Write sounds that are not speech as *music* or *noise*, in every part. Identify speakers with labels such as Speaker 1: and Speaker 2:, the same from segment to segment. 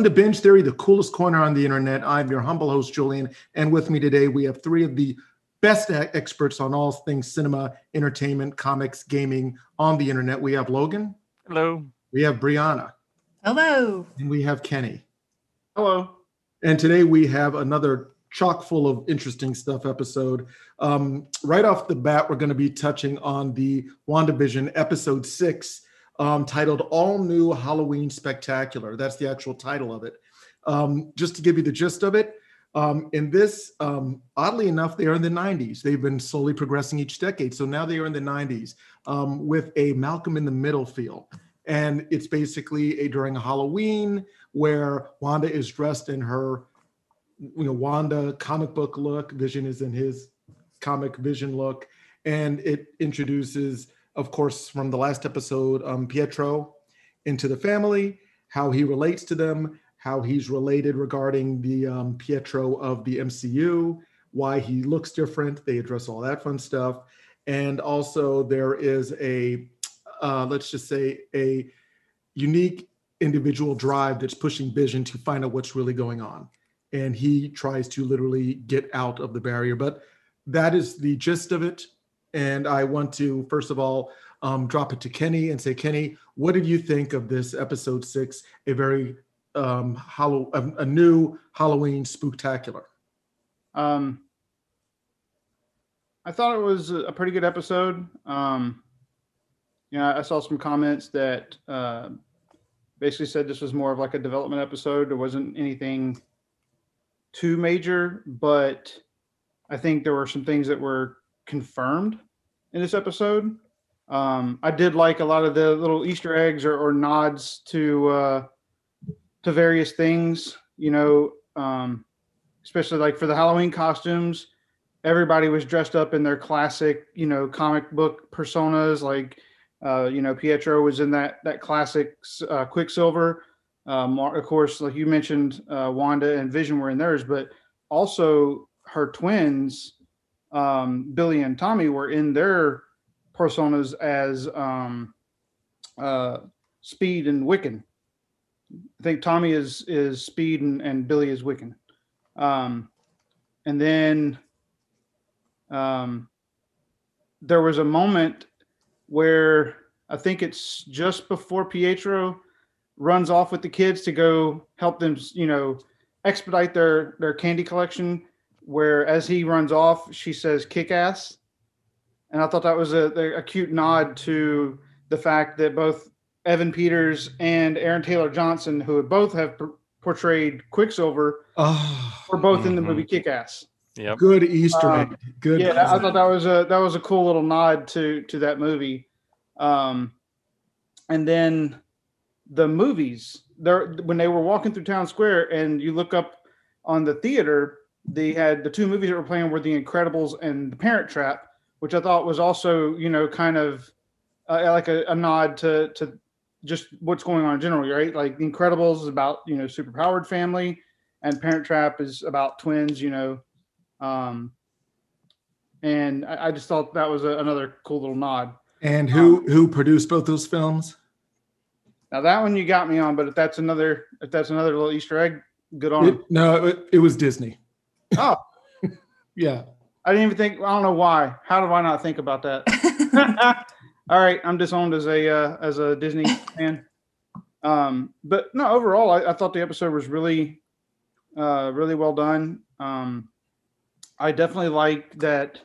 Speaker 1: Welcome to Binge Theory, the coolest corner on the internet. I'm your humble host, Julian, and with me today we have three of the best experts on all things cinema, entertainment, comics, gaming on the internet. We have Logan.
Speaker 2: Hello.
Speaker 1: We have Brianna.
Speaker 3: Hello.
Speaker 1: And we have Kenny.
Speaker 4: Hello.
Speaker 1: And today we have another chock full of interesting stuff episode. Um, right off the bat, we're going to be touching on the WandaVision episode six um, titled All New Halloween Spectacular. That's the actual title of it. Um, just to give you the gist of it, um, in this, um, oddly enough, they are in the 90s. They've been slowly progressing each decade. So now they are in the 90s um, with a Malcolm in the Middle feel. And it's basically a during Halloween where Wanda is dressed in her, you know, Wanda comic book look. Vision is in his comic Vision look. And it introduces of course, from the last episode, um, Pietro into the family, how he relates to them, how he's related regarding the um, Pietro of the MCU, why he looks different. They address all that fun stuff. And also, there is a, uh, let's just say, a unique individual drive that's pushing Vision to find out what's really going on. And he tries to literally get out of the barrier. But that is the gist of it. And I want to, first of all, um, drop it to Kenny and say, Kenny, what did you think of this episode six, a very um, hollow, a, a new Halloween spooktacular?
Speaker 4: Um, I thought it was a pretty good episode. Um, know, I saw some comments that uh, basically said this was more of like a development episode. There wasn't anything too major, but I think there were some things that were confirmed in this episode. Um, I did like a lot of the little Easter eggs or, or nods to uh, to various things. You know, um, especially like for the Halloween costumes, everybody was dressed up in their classic, you know, comic book personas. Like, uh, you know, Pietro was in that that classic uh, Quicksilver. Um, of course, like you mentioned, uh, Wanda and Vision were in theirs, but also her twins um, Billy and Tommy were in their personas as um, uh, Speed and Wiccan. I think Tommy is is Speed and, and Billy is Wiccan. Um, and then um, there was a moment where I think it's just before Pietro runs off with the kids to go help them, you know, expedite their their candy collection where as he runs off, she says "kick ass," and I thought that was a, a cute nod to the fact that both Evan Peters and Aaron Taylor Johnson, who both have portrayed Quicksilver, oh, were both mm-hmm. in the movie Kick Ass.
Speaker 1: Yeah, good Easter um, egg. Good.
Speaker 4: Yeah, I thought that was a that was a cool little nod to to that movie. Um, and then the movies there when they were walking through town square and you look up on the theater they had the two movies that were playing were The Incredibles and The Parent Trap, which I thought was also you know kind of uh, like a, a, nod to to just what's going on in general, right? Like The Incredibles is about you know superpowered family, and Parent Trap is about twins, you know. Um, and I, I just thought that was a, another cool little nod.
Speaker 1: And who um, who produced both those films?
Speaker 4: Now that one you got me on, but if that's another if that's another little Easter egg, good on
Speaker 1: it, No, it, it was Disney.
Speaker 4: Oh,
Speaker 1: yeah.
Speaker 4: I didn't even think. I don't know why. How do I not think about that? *laughs* All right, I'm disowned as a uh, as a Disney fan. Um, but no, overall, I, I thought the episode was really, uh, really well done. Um, I definitely like that.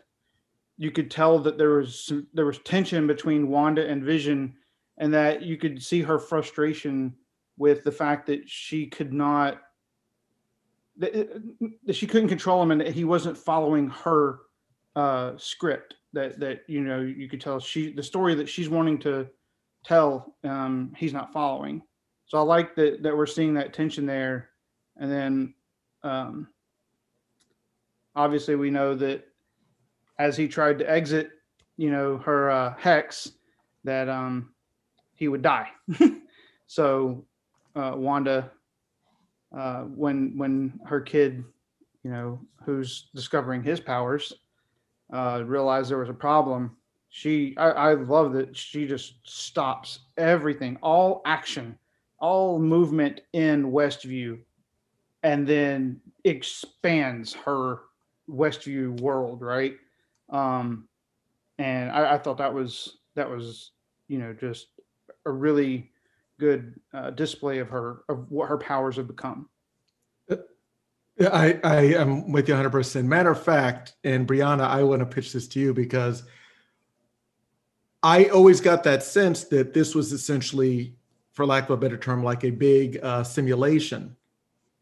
Speaker 4: You could tell that there was some, there was tension between Wanda and Vision, and that you could see her frustration with the fact that she could not that, that she couldn't control him and that he wasn't following her uh, script that that you know you could tell she the story that she's wanting to tell um, he's not following so i like that that we're seeing that tension there and then um, obviously we know that as he tried to exit, you know, her uh, hex, that um, he would die. *laughs* so uh, Wanda, uh, when when her kid, you know, who's discovering his powers, uh, realized there was a problem, she I, I love that she just stops everything, all action, all movement in Westview, and then expands her Westview world, right? Um, and I, I thought that was that was you know just a really good uh, display of her of what her powers have become.
Speaker 1: Yeah, I, I am with you 100%. Matter of fact, and Brianna, I want to pitch this to you because I always got that sense that this was essentially, for lack of a better term, like a big uh, simulation,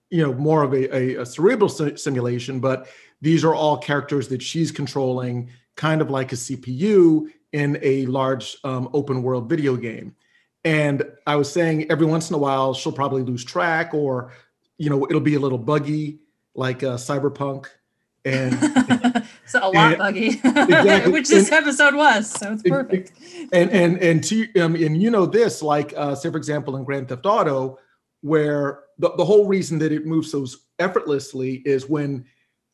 Speaker 1: you know, more of a, a, a cerebral si- simulation, but these are all characters that she's controlling, kind of like a CPU in a large um, open world video game. And I was saying every once in a while, she'll probably lose track or, you know, it'll be a little buggy like uh, Cyberpunk. And *laughs*
Speaker 2: so a lot
Speaker 1: and-
Speaker 2: buggy,
Speaker 1: exactly. *laughs*
Speaker 2: which this
Speaker 1: And-
Speaker 2: episode was. So it's perfect.
Speaker 1: and and and to um, and you know this like uh, say for example in Grand Theft Auto where the, the whole reason that it moves so effortlessly is when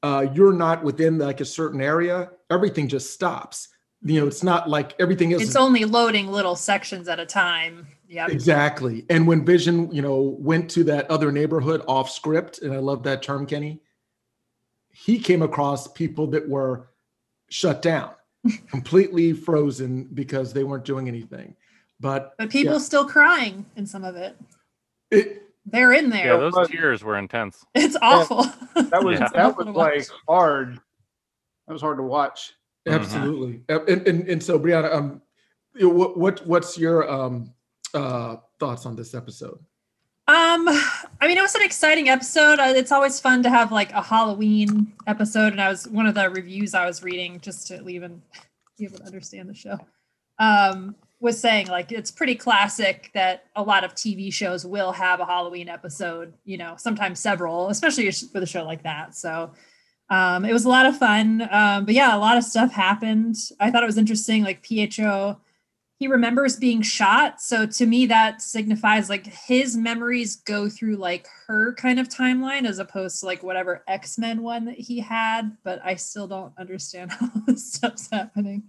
Speaker 1: uh, you're not within like a certain area everything just stops you know it's not like everything is
Speaker 2: It's only loading little sections at a time. yeah
Speaker 1: exactly and when Vision you know went to that other neighborhood off script and I love that term Kenny he came across people that were shut down *laughs* completely frozen because they weren't doing anything but
Speaker 2: But people
Speaker 1: Yeah.
Speaker 2: still crying in some of it.
Speaker 1: it,
Speaker 2: They're in there.
Speaker 3: Yeah, those
Speaker 4: but-
Speaker 3: tears were intense.
Speaker 2: it's awful.
Speaker 4: That was
Speaker 3: Yeah.
Speaker 4: that was like hard. That was hard to watch.
Speaker 3: Mhm.
Speaker 1: Absolutely. Uh, And, and and so Brianna, um, what what what's your um uh thoughts on this episode?
Speaker 2: Um, I mean, it was an exciting episode. Uh, It's always fun to have like a Halloween episode, and I was one of the reviews I was reading just to even *laughs* be able to understand the show. Um, was saying like it's pretty classic that a lot of TV shows will have a Halloween episode. You know, sometimes several, especially with a show like that. So. Um, it was a lot of fun, um, but yeah, a lot of stuff happened. I thought it was interesting. Like Pietro, he remembers being shot so to me that signifies like his memories go through like her kind of timeline as opposed to like whatever x-men one that he had but i still don't understand *laughs* how this stuff's happening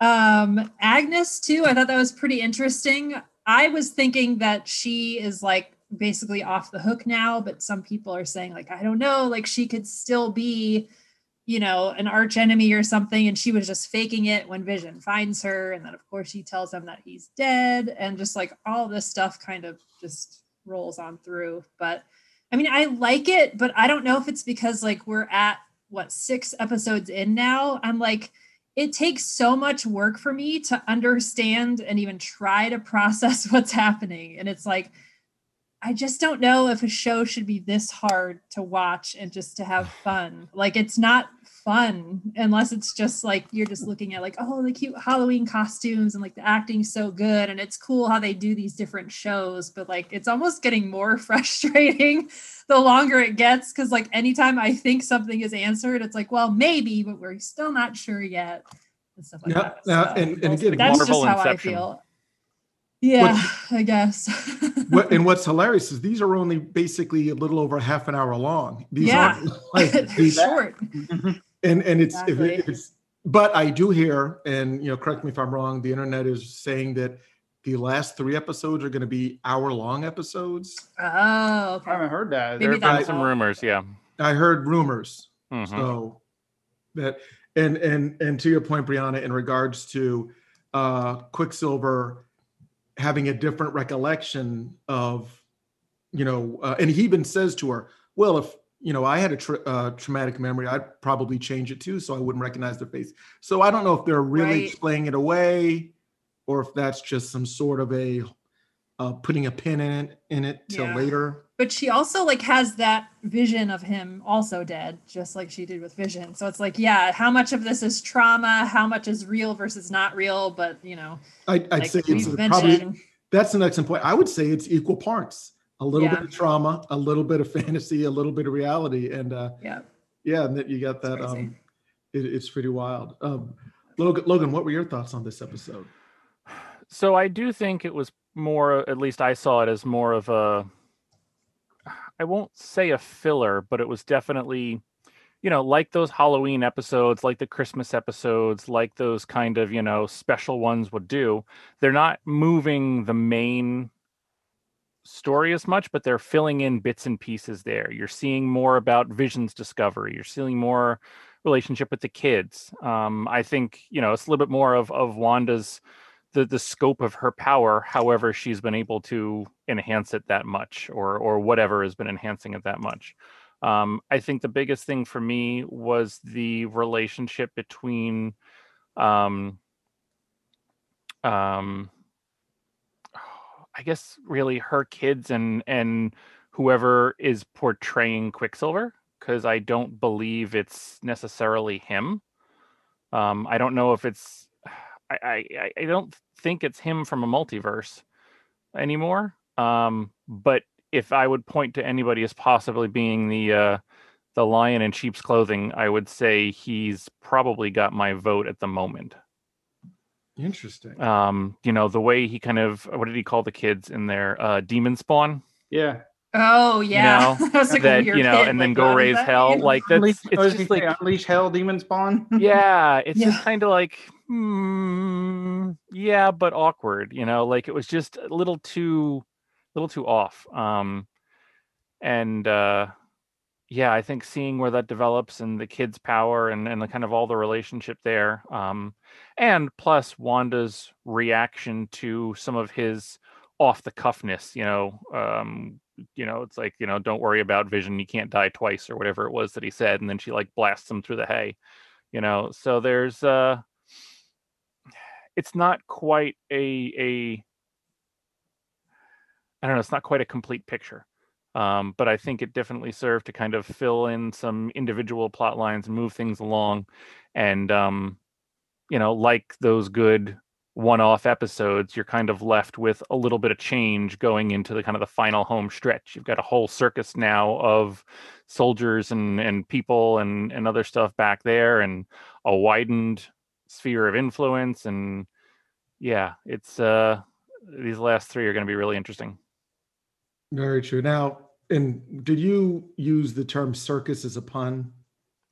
Speaker 2: um agnes too i thought that was pretty interesting i was thinking that she is like basically off the hook now but some people are saying like i don't know like she could still be you know, an arch enemy or something, and she was just faking it when Vision finds her, and then of course she tells him that he's dead, and just like all this stuff kind of just rolls on through. But I mean, I like it, but I don't know if it's because like we're at what six episodes in now. I'm like, it takes so much work for me to understand and even try to *laughs* process what's happening, and it's like. I just don't know if a show should be this hard to watch and just to have *sighs* fun. Like it's not fun unless it's just like you're just looking at like oh the cute Halloween costumes and like the acting's so good and it's cool how they do these different shows but like it's almost getting more *laughs* frustrating the longer it gets cuz like anytime I think something is answered it's like well maybe but we're still not sure yet and stuff like
Speaker 1: Now-
Speaker 2: that. So,
Speaker 1: and- and again,
Speaker 2: that's
Speaker 3: Marvel
Speaker 2: just how
Speaker 3: Inception.
Speaker 2: I feel. Yeah, *laughs* I guess.
Speaker 1: What and *laughs* what's hilarious is these are only basically a little over half an hour long. These
Speaker 2: Yeah.
Speaker 1: aren't *laughs* like
Speaker 2: They're
Speaker 1: these,
Speaker 2: short.
Speaker 1: and and it's if it- it's but I do hear and you know correct me if I'm wrong. The internet is saying that the last three episodes are going to be hour long episodes.
Speaker 2: Oh,
Speaker 4: I haven't heard that.
Speaker 2: Maybe
Speaker 3: There have been
Speaker 2: that's
Speaker 3: some
Speaker 2: all.
Speaker 3: rumors, yeah.
Speaker 1: I heard rumors.
Speaker 3: Mhm.
Speaker 1: So that and and and to your point, Brianna, in regards to uh Quicksilver having a different recollection of, you know, uh, and he even says to her, "Well, if you know I had a tra- uh, traumatic memory, I'd probably change it too, so I wouldn't recognize their face." So I don't know if they're really
Speaker 2: Right.
Speaker 1: explaining it away, or if that's just some sort of a uh, putting a pin in it in it till
Speaker 2: Yeah.
Speaker 1: later.
Speaker 2: But she also like has that vision of him also dead, just like she did with Vision. So it's like, yeah, how much of this is trauma? How much is real versus not real? But you know,
Speaker 1: I, I'd
Speaker 2: like
Speaker 1: say it's
Speaker 2: we've
Speaker 1: probably
Speaker 2: mentioned,
Speaker 1: That's an excellent point. I would say it's equal parts. a little
Speaker 2: Yeah.
Speaker 1: bit of trauma, a little bit of fantasy, a little bit of reality, and uh,
Speaker 2: Yeah.
Speaker 1: yeah, and then you got that.
Speaker 2: crazy.
Speaker 1: Um, it, it's pretty wild. Um, Logan, Logan, what were your thoughts on this episode?
Speaker 3: So I do think it was more, at least I saw it as more of a, I won't say a filler, but it was definitely, you know, like those Halloween episodes, like the Christmas episodes, like those kind of, you know, special ones would do. They're not moving the main story as much, but they're filling in bits and pieces there. You're seeing more about Vision's discovery. You're seeing more relationship with the kids. Um, I think, you know, it's a little bit more of, of Wanda's the the scope of her power however she's been able to enhance it that much or or whatever has been enhancing it that much. Um, i think the biggest thing for me was the relationship between um, um, i guess really her kids and and whoever is portraying quicksilver because i don't believe it's necessarily him. Um, i don't know if it's I, I I don't think it's him from a multiverse anymore. Um, but if I would point to anybody as possibly being the uh, the lion in sheep's clothing, I would say he's probably got my vote at the moment.
Speaker 1: Interesting.
Speaker 3: Um, you know, the way he kind of what did he call the kids in there? Uh, demon spawn.
Speaker 4: Yeah.
Speaker 2: Oh yeah,
Speaker 3: know, *laughs*
Speaker 2: that like
Speaker 3: that you know, and then
Speaker 2: like,
Speaker 3: go raise hell.
Speaker 2: mean?
Speaker 3: Like that's
Speaker 4: Unleash,
Speaker 3: it's just like
Speaker 4: unleash hell, demon spawn. *laughs*
Speaker 3: yeah it's
Speaker 2: Yeah.
Speaker 3: just kind of like hmm, yeah but awkward you know like it was just a little too a little too off um and uh yeah i think seeing where that develops and the kids power and and the kind of all the relationship there um and plus wanda's reaction to some of his off the cuffness you know um you know it's like you know don't worry about vision you can't die twice or whatever it was that he said and then she like blasts him through the hay you know? So there's uh it's not quite a a i don't know it's not quite a complete picture um but i think it definitely served to kind of fill in some individual plot lines and move things along and um you know like those good one-off episodes you're kind of left with a little bit of change going into the kind of the final home stretch you've got a whole circus now of soldiers and and people and and other stuff back there and a widened sphere of influence and yeah it's uh these last three are going to be really interesting
Speaker 1: Very true. Now, and did you use the term circus as a pun?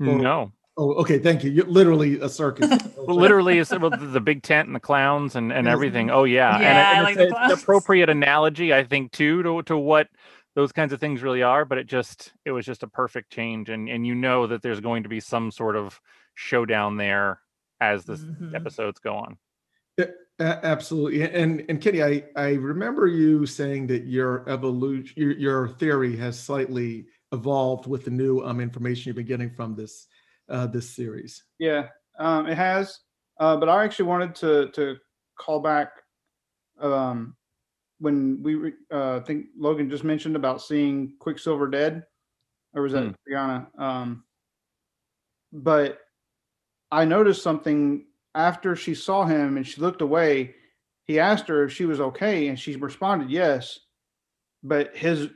Speaker 1: Well,
Speaker 3: no
Speaker 1: Oh, okay. Thank you. You're literally a circus. *laughs*
Speaker 3: Well, literally it's well, the the big tent and the clowns and, and everything oh yeah,
Speaker 2: Yeah,
Speaker 3: and, it-
Speaker 2: I
Speaker 3: and
Speaker 2: like
Speaker 3: it's,
Speaker 2: the
Speaker 3: it's an appropriate analogy i think too to, to what those kinds of things really are but it just it was just a perfect change and and you know that there's going to be some sort of showdown there as the
Speaker 2: Mhm.
Speaker 3: episodes go on
Speaker 1: A- absolutely. And and Kenny, I I remember you saying that your evolution, your, your theory has slightly evolved with the new um information you've been getting from this uh this series.
Speaker 4: Yeah, um, it has. Uh, but I actually wanted to to call back um, when we re- uh, think Logan just mentioned about seeing Quicksilver dead, or was that
Speaker 3: Hmm.
Speaker 4: Brianna? Um, but I noticed something after she saw him and she looked away. He asked her if she was okay, and she responded yes. But his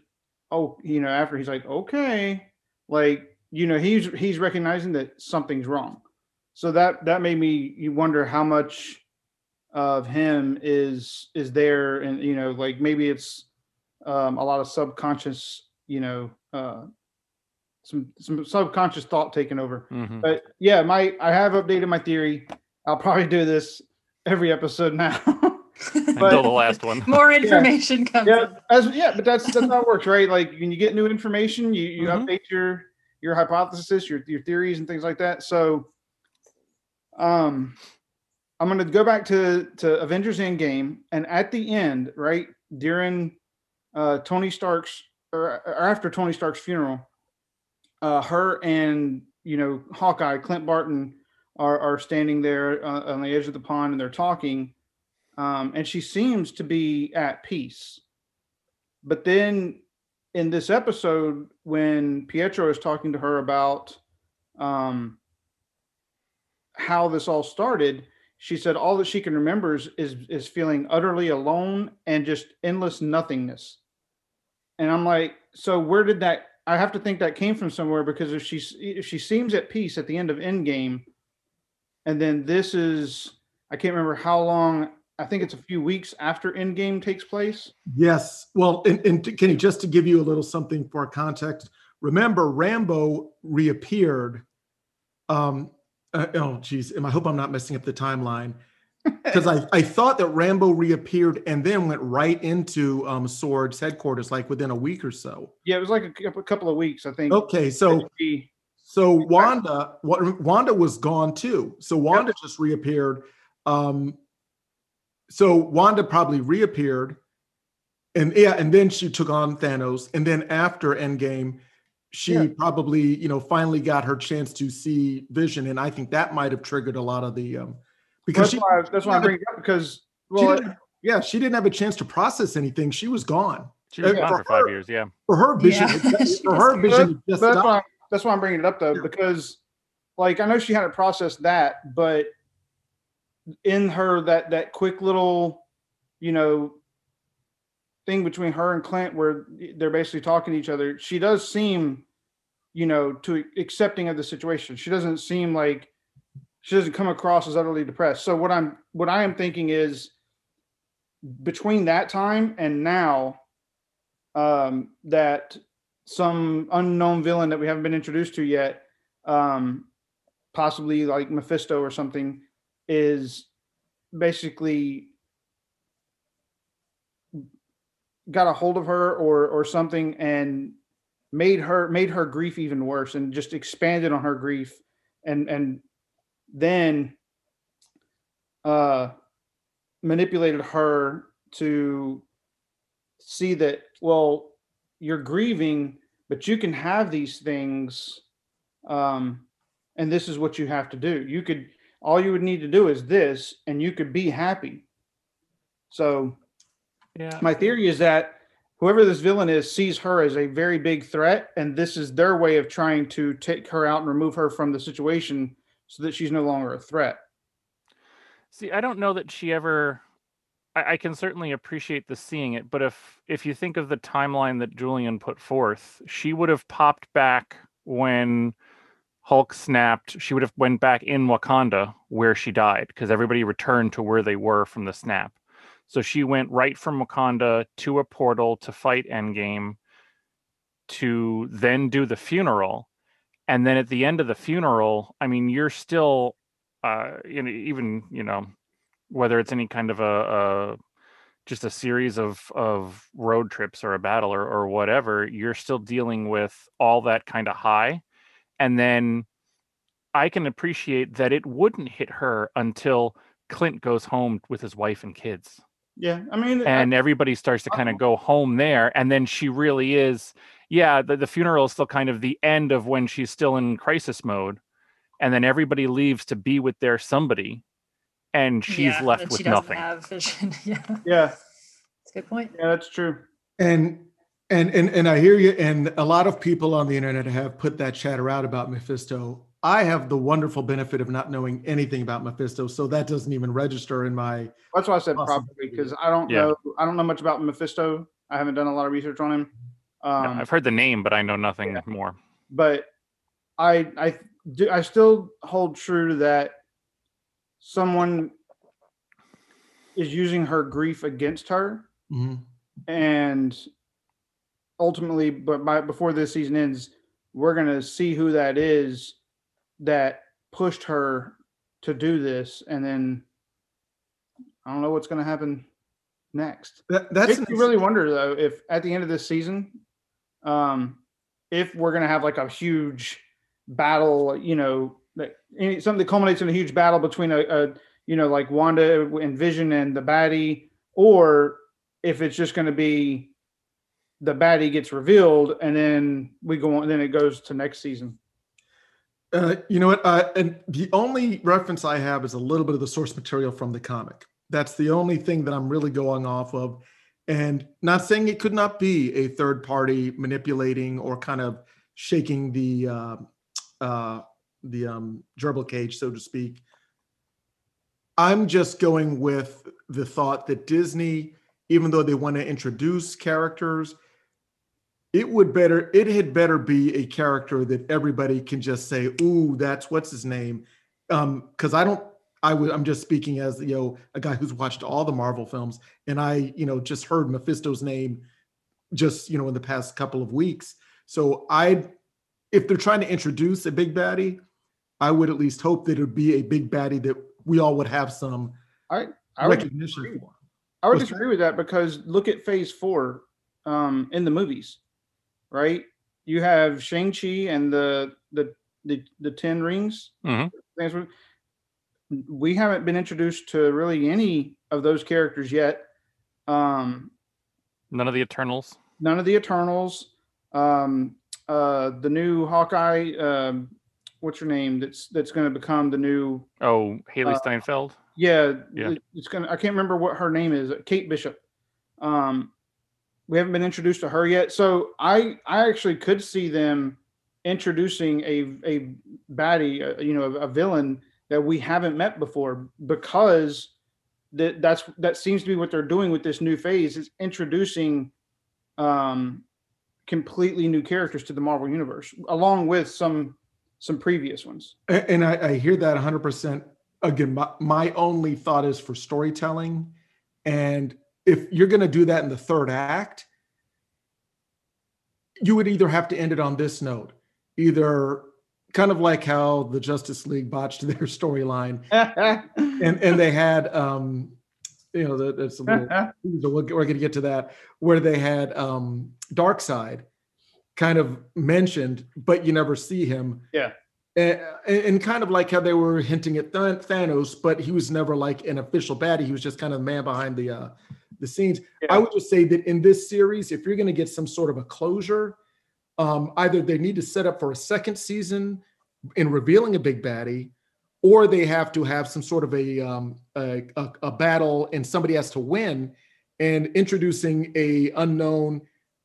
Speaker 4: oh, you know, after he's like okay, like you know, he's he's recognizing that something's wrong. So that that made me you wonder how much of him is is there, and you know, like maybe it's um, a lot of subconscious, you know, uh, some some subconscious thought taking over.
Speaker 3: Mhm.
Speaker 4: But yeah, my I have updated my theory. I'll probably do this every episode now. *laughs*
Speaker 3: until the last one *laughs*
Speaker 2: More information comes.
Speaker 4: yeah, as, yeah, but that's that's how it works, right? Like when you get new information, you you
Speaker 3: Mhm.
Speaker 4: update your your hypothesis, your your theories, and things like that. So, um, I'm going to go back to to Avengers Endgame, and at the end, right during uh, Tony Stark's or, or after Tony Stark's funeral, uh, her and you know Hawkeye, Clint Barton are are standing there uh, on the edge of the pond, and they're talking, um, and she seems to be at peace. But then in this episode, when Pietro is talking to her about um, how this all started, she said all that she can remember is, is is feeling utterly alone and just endless nothingness. and I'm like, so where did that? I have to think that came from somewhere because if she's if she seems at peace at the end of Endgame, and then this is I can't remember how long. I think it's a few weeks after Endgame takes place.
Speaker 1: Yes. Well, and, and Kenny, just to give you a little something for context, remember Rambeau reappeared. Um, uh, oh, geez, I hope I'm not messing up the timeline *laughs* because I, I thought that Rambeau reappeared and then went right into um, SWORD's headquarters like within a week or so.
Speaker 4: Yeah, it was like a, a couple of weeks, I think.
Speaker 1: Okay, so so Wanda Wanda was gone too. So Wanda yep. just reappeared. Um, so Wanda probably reappeared, and yeah, and then she took on Thanos, and then after Endgame, she yeah. probably you know finally got her chance to see Vision, and I think that might have triggered a lot of the um,
Speaker 4: because that's she, why, that's why I'm bringing up because well,
Speaker 1: she yeah, she didn't have a chance to process anything. She was gone.
Speaker 3: She was uh, gone for, for five years. Yeah,
Speaker 1: for her vision, *laughs* yeah. for her vision,
Speaker 4: that's, that's why, that's why I'm bringing it up though because like I know she hadn't processed that, but in her that that quick little, you know, thing between her and Clint where they're basically talking to each other, she does seem, you know, to accepting of the situation. She doesn't seem like she doesn't come across as utterly depressed. So what I'm what I am thinking is between that time and now um, that some unknown villain that we haven't been introduced to yet, um, possibly like Mephisto or something, is basically got a hold of her or or something and made her made her grief even worse and just expanded on her grief and and then uh, manipulated her to see that, well, you're grieving, but you can have these things. Um, and this is what you have to do. You could, all you would need to do is this, and you could be happy. So, yeah. my theory is that whoever this villain is sees her as a very big threat, and this is their way of trying to take her out and remove her from the situation so that she's no longer a threat.
Speaker 3: See, I don't know that she ever. I, I can certainly appreciate the seeing it, but if if you think of the timeline that Julian put forth, she would have popped back when Hulk snapped. She would have went back in Wakanda where she died because everybody returned to where they were from the snap. So she went right from Wakanda to a portal to fight Endgame, to then do the funeral, and then at the end of the funeral i mean you're still uh know, even you know whether it's any kind of a, a just a series of of road trips or a battle or, or whatever you're still dealing with all that kind of high and then i can appreciate that it wouldn't hit her until clint goes home with his wife and kids
Speaker 4: yeah i mean
Speaker 3: and
Speaker 4: I,
Speaker 3: everybody starts to kind of go home there and then she really is yeah, the, the funeral is still kind of the end of when she's still in crisis mode, and then everybody leaves to be with their somebody, and she's yeah, left with
Speaker 2: she
Speaker 3: nothing.
Speaker 2: Have vision. *laughs* yeah,
Speaker 4: yeah,
Speaker 2: that's a good point.
Speaker 4: Yeah, that's true.
Speaker 1: And and and and I hear you. And a lot of people on the internet have put that chatter out about Mephisto. I have the wonderful benefit of not knowing anything about Mephisto, so that doesn't even register in my.
Speaker 4: That's why I said probably because I don't yeah. know. I don't know much about Mephisto. I haven't done a lot of research on him.
Speaker 3: Um, I've heard the name, but I know nothing yeah. more.
Speaker 4: But I I do I still hold true to that. Someone is using her grief against her, mm-hmm. and ultimately, but by before this season ends, we're gonna see who that is that pushed her to do this, and then I don't know what's gonna happen next.
Speaker 1: That, that's
Speaker 4: makes me really wonder though if at the end of this season um, if we're going to have like a huge battle, you know, something that culminates in a huge battle between a, a, you know, like Wanda and Vision and the baddie, or if it's just going to be the baddie gets revealed and then we go on, then it goes to next season.
Speaker 1: Uh, you know what? Uh, and the only reference I have is a little bit of the source material from the comic. That's the only thing that I'm really going off of. And not saying it could not be a third party manipulating or kind of shaking the uh, uh, the um, gerbil cage, so to speak. I'm just going with the thought that Disney, even though they want to introduce characters, it would better it had better be a character that everybody can just say, "Ooh, that's what's his name," because I don't. I would. I'm just speaking as you know a guy who's watched all the Marvel films, and I you know just heard Mephisto's name just you know in the past couple of weeks. So I, if they're trying to introduce a big baddie, I would at least hope that it would be a big baddie that we all would have some
Speaker 4: I I would
Speaker 1: recognition
Speaker 4: agree.
Speaker 1: for.
Speaker 4: I would
Speaker 1: What's
Speaker 4: disagree with that because look at Phase Four um, in the movies, right? You have Shang Chi and the the the, the Ten Rings.
Speaker 3: Mhm.
Speaker 4: We- haven't been introduced to really any of those characters yet. Um,
Speaker 3: None of the Eternals.
Speaker 4: none of the Eternals. Um, uh, the new Hawkeye. Um, what's her name? That's that's going to become the new
Speaker 3: Oh, Hailee
Speaker 4: Uh,
Speaker 3: Steinfeld.
Speaker 4: Yeah,
Speaker 3: Yeah.
Speaker 4: it's gonna. I can't remember what her name is. Kate Bishop. Um, we haven't been introduced to her yet, so I I actually could see them introducing a a baddie, uh, you know, a, a villain that we haven't met before because that that's that seems to be what they're doing with this new phase is introducing um completely new characters to the Marvel universe along with some some previous ones.
Speaker 1: A- And I, I hear that 100%. Again, my, my only thought is for storytelling. And if you're going to do that in the third act, you would either have to end it on this note, either kind of like how the Justice League botched *laughs* their storyline, *laughs* and and they had, um, you know, that- that's a little *laughs* we're, we're going to get to that where they had um Darkseid kind of mentioned but you never see him
Speaker 4: Yeah.
Speaker 1: and, and kind of like how they were hinting at thanos but he was never like an official baddie he was just kind of the man behind the uh the scenes
Speaker 4: Yeah.
Speaker 1: i would just say that in this series if you're going to get some sort of a closure um either they need to set up for a second season in revealing a big baddie or they have to have some sort of a um, a, a, a battle and somebody has to win and introducing a unknown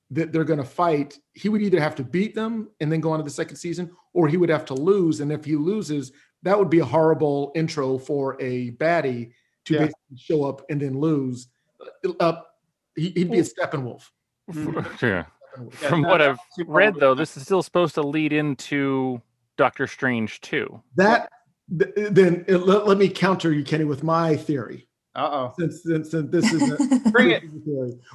Speaker 1: that they're going to fight he would either have to beat them and then go on to the second season or he would have to lose and if he loses that would be a horrible intro for a baddie to
Speaker 4: Yeah.
Speaker 1: basically show up and then lose uh, he, he'd be a steppenwolf
Speaker 3: F- *laughs* Yeah.
Speaker 4: Yeah,
Speaker 3: From what I've read, though, this is still supposed to lead into Doctor Strange too.
Speaker 1: that then uh, let, let me counter you kenny with my theory
Speaker 4: Uh-oh.
Speaker 1: since, since, since this is a, *laughs*
Speaker 4: Bring it.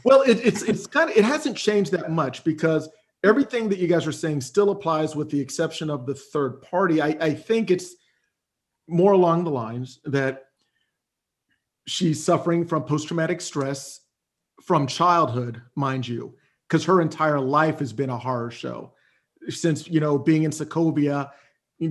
Speaker 1: Well, it, it's it's kind of it hasn't changed that much because everything that you guys are saying still applies with the exception of the third party. I, I think it's more along the lines that she's suffering from post-traumatic stress from childhood, mind you, because her entire life has been a horror show since you know being in Sokovia,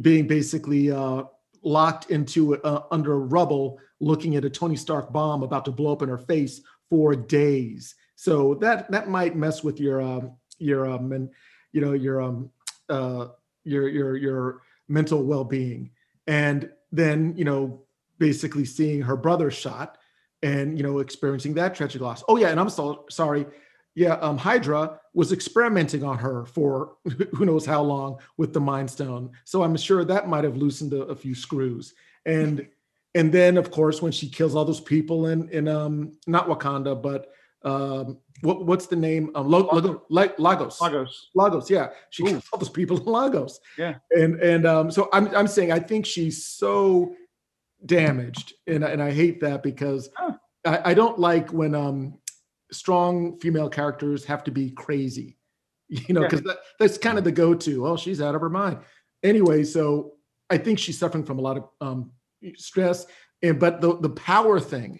Speaker 1: being basically uh, locked into uh, under rubble, looking at a Tony Stark bomb about to blow up in her face for days. So that that might mess with your um, your um and you know your um uh your your your mental well-being. And then you know basically seeing her brother shot and you know experiencing that tragic loss. Oh yeah, and I'm so sorry. Yeah, um, Hydra was experimenting on her for *laughs* who knows how long with the Mind Stone. So I'm sure that might have loosened a, a few screws. And and then of course when she kills all those people in in um not Wakanda but um what what's the name um Lo- Lago- La- Lagos
Speaker 4: Lagos.
Speaker 1: Lagos yeah she
Speaker 4: Ooh.
Speaker 1: kills all those people in Lagos
Speaker 4: Yeah.
Speaker 1: and and um so I'm I'm saying I think she's so damaged. And I- and I hate that because
Speaker 4: Huh.
Speaker 1: I, I don't like when um strong female characters have to be crazy *laughs* you know because that, that's kind of the go-to. Oh she's out of her mind. Anyway so I think she's suffering from a lot of um stress and but the the power thing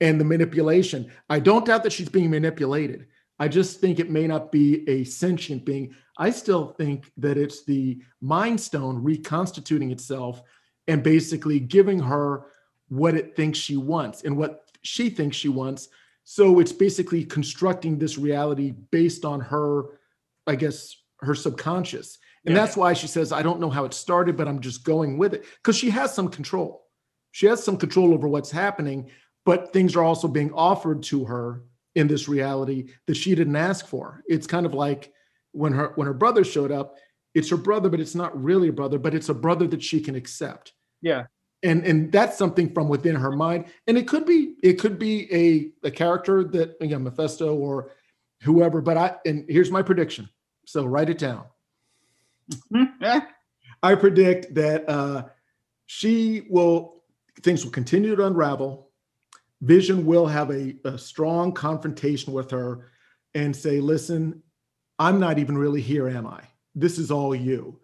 Speaker 1: and the manipulation i don't doubt that she's being manipulated. I just think it may not be a sentient being. I still think that it's the mind stone reconstituting itself and basically giving her what it thinks she wants and what she thinks she wants. So it's basically constructing this reality based on her i guess her subconscious. And
Speaker 4: Yeah.
Speaker 1: that's why she says i don't know how it started but i'm just going with it. Because she has some control. She has some control over what's happening but things are also being offered to her in this reality that she didn't ask for. It's kind of like when her when her brother showed up it's her brother but it's not really a brother but it's a brother that she can accept
Speaker 4: Yeah.
Speaker 1: and and that's something from within her mind and it could be it could be a a character that again mephisto or whoever. But I and here's my prediction. So write it down.
Speaker 4: Yeah. *laughs*
Speaker 1: I predict that uh, she will things will continue to unravel. Vision will have a, a strong confrontation with her and say, "Listen, I'm not even really here, am I? This is all you."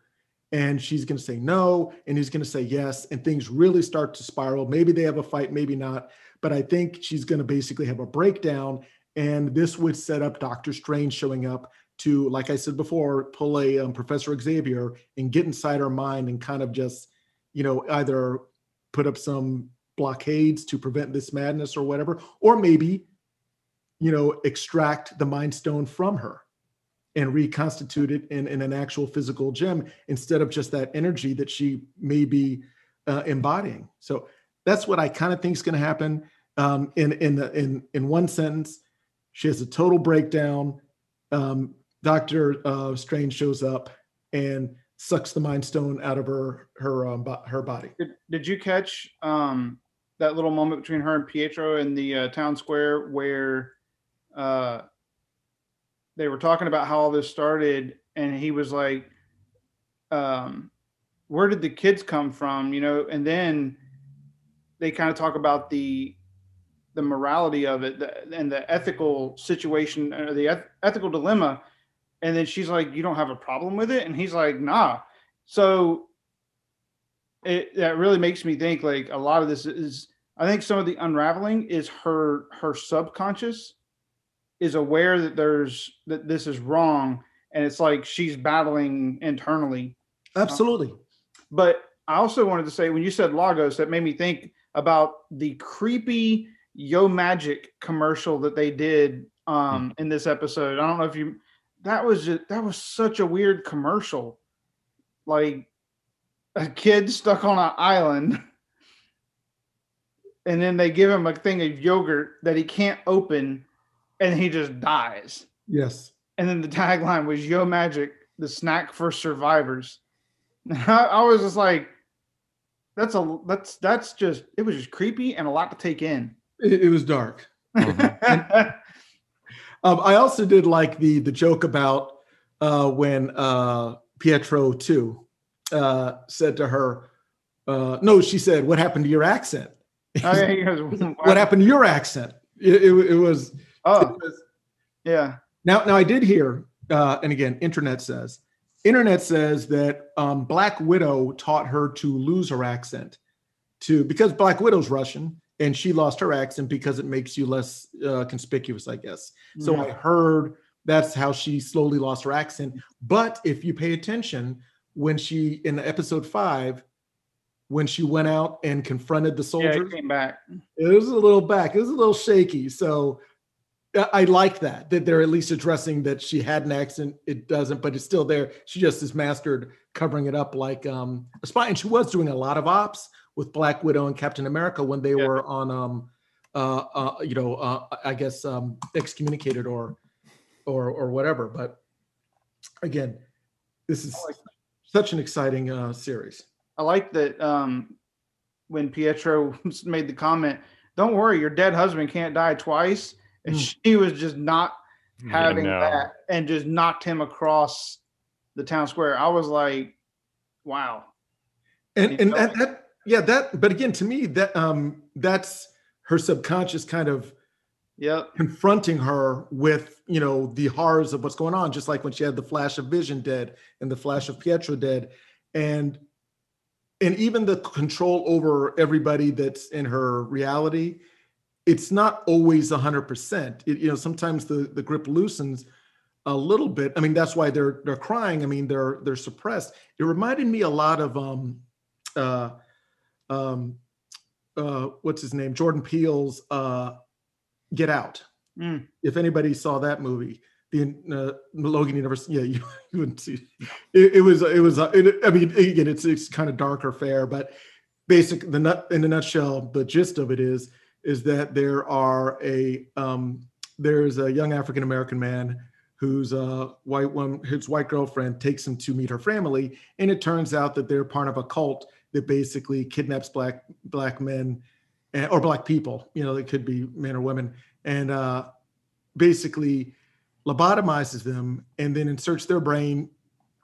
Speaker 1: And she's going to say no, and he's going to say yes, and things really start to spiral. Maybe they have a fight, maybe not. But I think she's going to basically have a breakdown, and this would set up Doctor Strange showing up to, like I said before, pull a um, Professor Xavier and get inside her mind and kind of just, you know, either put up some blockades to prevent this madness or whatever, or maybe, you know, extract the Mind Stone from her and reconstitute it in, in an actual physical gem instead of just that energy that she may be uh, embodying. So that's what I kind of think is going to happen. Um, in in the, in in one sentence, she has a total breakdown. Um, Doctor uh, Strange shows up and sucks the Mind Stone out of her her um, bo- her body.
Speaker 4: Did, did you catch um, that little moment between her and Pietro in the uh, town square where uh, they were talking about how all this started, and he was like, um, "Where did the kids come from?" You know, and then they kind of talk about the the morality of it the, and the ethical situation or the eth- ethical dilemma and then she's like you don't have a problem with it and he's like nah so it that really makes me think like a lot of this is i think some of the unraveling is her her subconscious is aware that there's that this is wrong and it's like she's battling internally
Speaker 1: Absolutely.
Speaker 4: but I also wanted to say when you said Lagos, that made me think about the creepy Yo-Magic commercial that they did um, in this episode. I don't know if you that was just, that was such a weird commercial, like a kid stuck on an island, and then they give him a thing of yogurt that he can't open, and he just dies.
Speaker 1: Yes.
Speaker 4: And then the tagline was Yo-Magic, the snack for survivors. I, *laughs* I was just like, that's a that's that's just it was just creepy and a lot to take in.
Speaker 1: It, it was dark. *laughs* Um, I also did like the the joke about uh, when uh, Pietro too uh, said to her, uh, "No," she said, "What happened to your accent?
Speaker 4: Oh, yeah, he goes, *laughs*
Speaker 1: what happened to your accent?" It, it, it was.
Speaker 4: Oh,
Speaker 1: was-
Speaker 4: yeah.
Speaker 1: now, now I did hear, uh, and again, internet says, internet says that um, Black Widow taught her to lose her accent, to because Black Widow's Russian, and she lost her accent because it makes you less uh, conspicuous, I guess. So I heard that's how she slowly lost her accent. But if you pay attention, when she in episode five, when she went out and confronted the
Speaker 4: yeah,
Speaker 1: soldiers,
Speaker 4: he came back.
Speaker 1: it was a little back. It was a little shaky. So I- I like that that they're at least addressing that she had an accent. It doesn't, but it's still there. She just is mastered covering it up like um, a spy, and she was doing a lot of ops with Black Widow and Captain America when they
Speaker 4: Yeah.
Speaker 1: were on, um, uh, uh, you know, uh, I guess um, excommunicated or or or whatever. But again, this is
Speaker 4: like
Speaker 1: such an exciting uh, series.
Speaker 4: I like that um, when Pietro *laughs* made the comment, "Don't worry, your dead husband can't die twice," and
Speaker 1: Mm.
Speaker 4: she was just not having
Speaker 3: no.
Speaker 4: that and just knocked him across the town square. I was like, "Wow."
Speaker 1: and and that, that yeah that but again to me that um that's her subconscious kind of
Speaker 4: yeah
Speaker 1: confronting her with you know the horrors of what's going on just like when she had the flash of vision dead and the flash of pietro dead and and even the control over everybody that's in her reality it's not always 100% it, you know sometimes the the grip loosens a little bit. I mean that's why they're they're crying. I mean they're they're suppressed. It reminded me a lot of um uh um uh what's his name? Jordan peele's uh get out.
Speaker 4: Mm.
Speaker 1: if anybody saw that movie the uh, logan university yeah *laughs* you, you wouldn't see it, it was it was uh, it, i mean again it's it's kind of darker fare but basic the nut in a nutshell the gist of it is is that there are a um there's a young african american man whose uh white one his white girlfriend takes him to meet her family and it turns out that they're part of a cult that basically kidnaps black black men and, or black people you know they could be men or women and uh basically lobotomizes them and then inserts their brain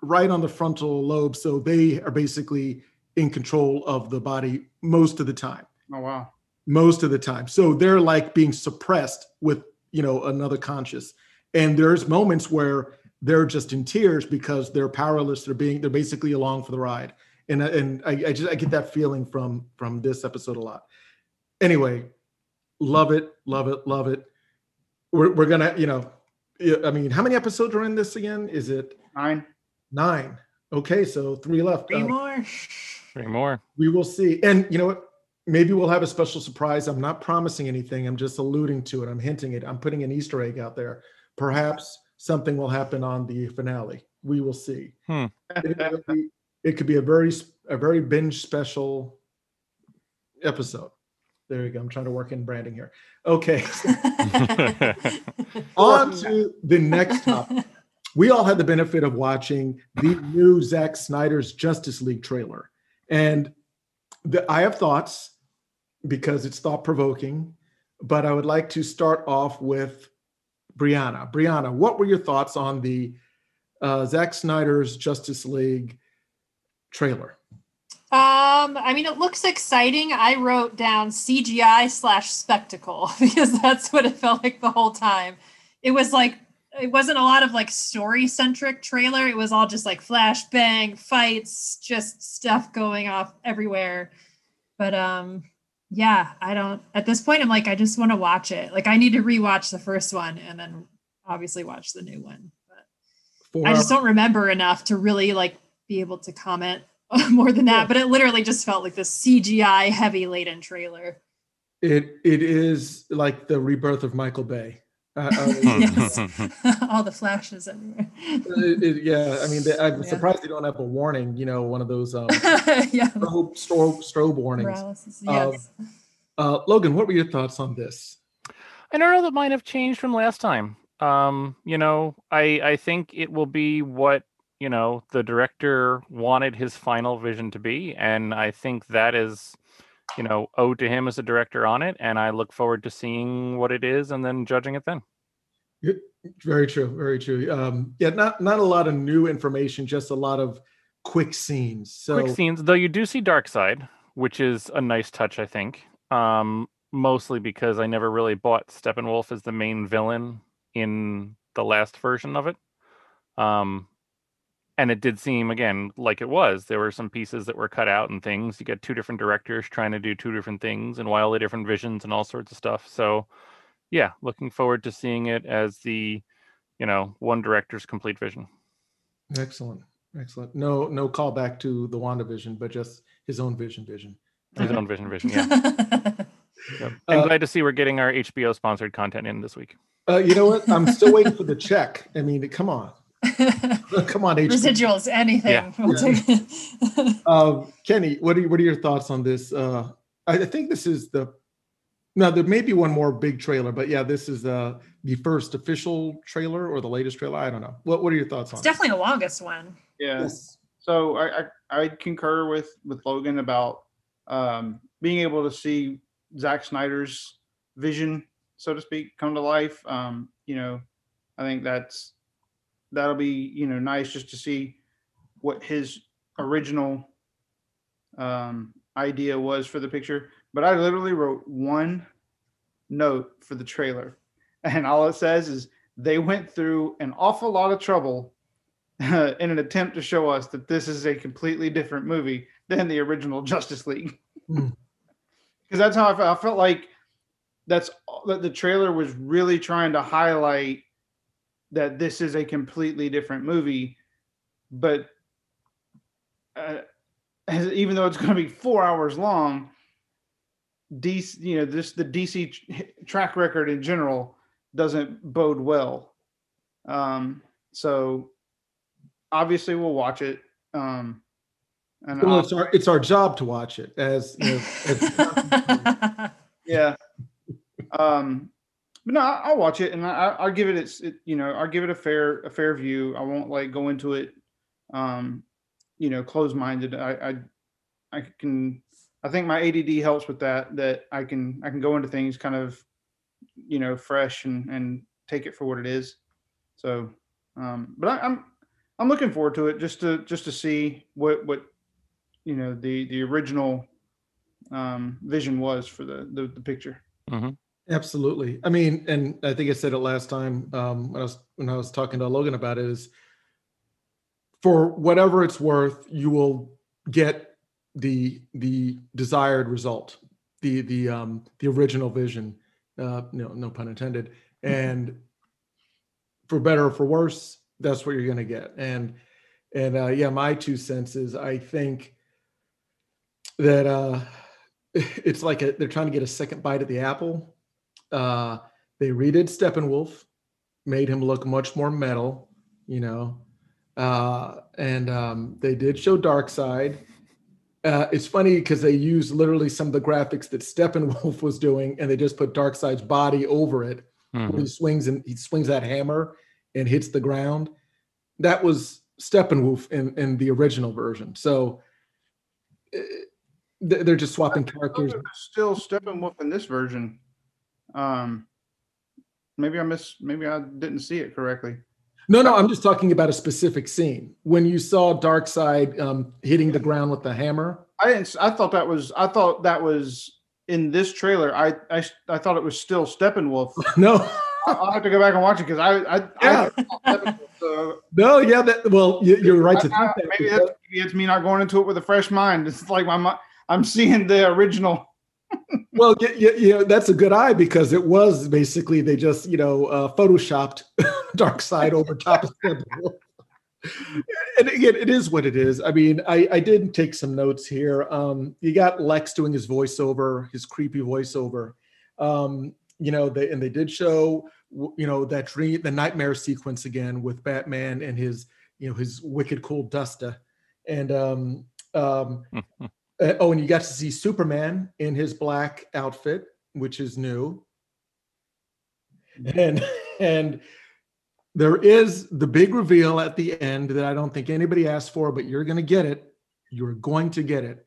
Speaker 1: right on the frontal lobe. So they are basically in control of the body most of the time.
Speaker 4: Oh wow.
Speaker 1: Most of the time. So they're like being suppressed with, you know, another conscious. And there's moments where they're just in tears because they're powerless. They're being, they're basically along for the ride. And, and I, I just, I get that feeling from, from this episode a lot. Anyway, love it, love it, love it. We're, we're gonna, you know, I mean, how many episodes are in this again? Is it
Speaker 4: Nine.
Speaker 1: nine? Okay, so three left.
Speaker 2: Three
Speaker 1: Uh,
Speaker 2: more.
Speaker 3: Three more.
Speaker 1: we will see. And you know what? Maybe we'll have a special surprise. I'm not promising anything. I'm just alluding to it. I'm hinting it. I'm putting an Easter egg out there. Perhaps something will happen on the finale. We will see.
Speaker 3: Hmm.
Speaker 1: It, it'll be- it could be a very a very binge special episode. There you go. I'm trying to work in branding here. Okay. *laughs* *laughs* on to the next topic. We all had the benefit of watching the new Zack Snyder's Justice League trailer. And the, I have thoughts because it's thought provoking, but I would like to start off with Brianna. Brianna, what were your thoughts on the uh, Zack Snyder's Justice League trailer?
Speaker 2: Um, I mean, it looks exciting. I wrote down CGI slash spectacle *laughs* because that's what it felt like the whole time. It was like it wasn't a lot of like story centric trailer. It was all just like flash bang fights, just stuff going off everywhere. But um, yeah, I don't. At this point, I'm like, I just want to watch it. Like, I need to rewatch the first one and then obviously watch the new one. But
Speaker 1: For
Speaker 2: I just don't remember enough to really like be able to comment *laughs* more than that. But it literally just felt like this CGI heavy laden trailer.
Speaker 1: it it is like the rebirth of Michael Bay. Uh, uh, *laughs*
Speaker 2: Yes. *laughs* All the flashes everywhere.
Speaker 1: it- it- yeah, I mean, they, I'm
Speaker 2: Yeah.
Speaker 1: surprised they don't have a warning. You know, one of those um, *laughs*
Speaker 2: yeah.
Speaker 1: strobe, strobe, strobe warnings.
Speaker 2: Paralysis.
Speaker 1: Um,
Speaker 2: Yes.
Speaker 1: Uh, Logan, what were your thoughts on this?
Speaker 3: I don't know that might have changed from last time. Um, you know, I I think it will be what you know the director wanted his final vision to be, and I think that is, you know, owed to him as a director on it. And I look forward to seeing what it is and then judging it then.
Speaker 1: Very true, very true. Um, yeah, not not a lot of new information, just a lot of quick scenes. So
Speaker 3: Quick scenes, though, you do see Darkseid, which is a nice touch, I think. Um, mostly because I never really bought Steppenwolf as the main villain in the last version of it. Um, and it did seem again like it was. There were some pieces that were cut out and things. You get two different directors trying to do two different things and wildly different visions and all sorts of stuff. So, yeah, looking forward to seeing it as the, you know, one director's complete vision.
Speaker 1: excellent, excellent. No, no callback to the WandaVision, but just his own vision, vision.
Speaker 3: His own vision, vision. Yeah. *laughs* Yep. I'm
Speaker 1: Uh,
Speaker 3: glad to see we're getting our HBO sponsored content in this week.
Speaker 1: Uh, you know what? I'm still waiting for the check. I mean, come on, *laughs* come on, HBO.
Speaker 2: Residuals, anything.
Speaker 3: Yeah.
Speaker 2: We'll take it. *laughs*
Speaker 1: Um, Kenny, what are what are your thoughts on this? Uh, I, I think this is the now there may be one more big trailer, but yeah, this is uh, the first official trailer or the latest trailer. I don't know. What What are your thoughts on?
Speaker 2: it's definitely the longest one.
Speaker 4: Yeah.
Speaker 1: Yes.
Speaker 4: So I, I I concur with with Logan about um, being able to see Zack Snyder's vision, so to speak, come to life. Um, you know, I think that's that'll be you know nice just to see what his original um, idea was for the picture. But I literally wrote one note for the trailer, *laughs* and all it says is they went through an awful lot of trouble uh, *laughs* in an attempt to show us that this is a completely different movie than the original *laughs* Justice League.
Speaker 1: Hmm.
Speaker 4: Because that's how I felt. I felt like that's that the trailer was really trying to highlight that this is a completely different movie, but uh, as, even though it's going to be four hours long, DC, you know, this the DC tr- track record in general doesn't bode well. Um, so obviously we'll watch it. Um, and
Speaker 1: Well,
Speaker 4: I'll-
Speaker 1: it's our it's our job to watch it as, you know, as *laughs*
Speaker 4: yeah. Um, but no, I'll watch it and I, I'll give it its, it, you know, I'll give it a fair, a fair view. I won't like go into it, um, you know, closed minded. I, I, I can, I think my ADD helps with that, that I can, I can go into things kind of, you know, fresh and, and take it for what it is. So, um, but I, I'm I'm looking forward to it just to just to see what what you know the the original um, vision was for the the, the picture.
Speaker 1: Absolutely. I mean, and I think I said it last time um, when I was when I was talking to Logan about it is for whatever it's worth, you will get the the desired result, the the um, the original vision. Uh, no, no pun intended. And for better or for worse, that's what you're going to get. And and uh, yeah, my two cents is I think that uh, *laughs* it's like a, they're trying to get a second bite at the apple uh, they redid Steppenwolf, made him look much more metal, you know, uh, and um, they did show Darkseid. Uh, it's funny because they used literally some of the graphics that Steppenwolf was doing, and they just put Darkseid's body over it.
Speaker 3: Mhm.
Speaker 1: When he swings and he swings that hammer and hits the ground. That was Steppenwolf in in the original version. So uh, they're just swapping characters.
Speaker 4: Still Steppenwolf in this version. Um, maybe I miss. Maybe I didn't see it correctly.
Speaker 1: No, no, I'm just talking about a specific scene. When you saw Darkseid um, hitting the ground with the hammer.
Speaker 4: I didn't. I thought that was. I thought that was in this trailer. I I, I thought it was still Steppenwolf. *laughs*
Speaker 1: No,
Speaker 4: I'll have to go back and watch it because I I,
Speaker 1: Yeah.
Speaker 4: I uh,
Speaker 1: no, yeah, that well, you, you're right to
Speaker 4: I-
Speaker 1: think that.
Speaker 4: maybe, that's, maybe it's me not going into it with a fresh mind. It's like my I'm seeing the original.
Speaker 1: Well, yeah, yeah, yeah, that's a good eye because it was basically they just you know uh, photoshopped *laughs* side over top of Steppenwolf. *laughs* And again, it is what it is. I mean, I, I did take some notes here. Um, you got Lex doing his voiceover, his creepy voiceover. Um, you know, they and they did show you know that dream, the nightmare sequence again with Batman and his you know his wicked cool duster, and um, um, *laughs* uh, oh, and you got to see Superman in his black outfit, which is new. And and there is the big reveal at the end that I don't think anybody asked for, but you're going to get it. You're going to get it.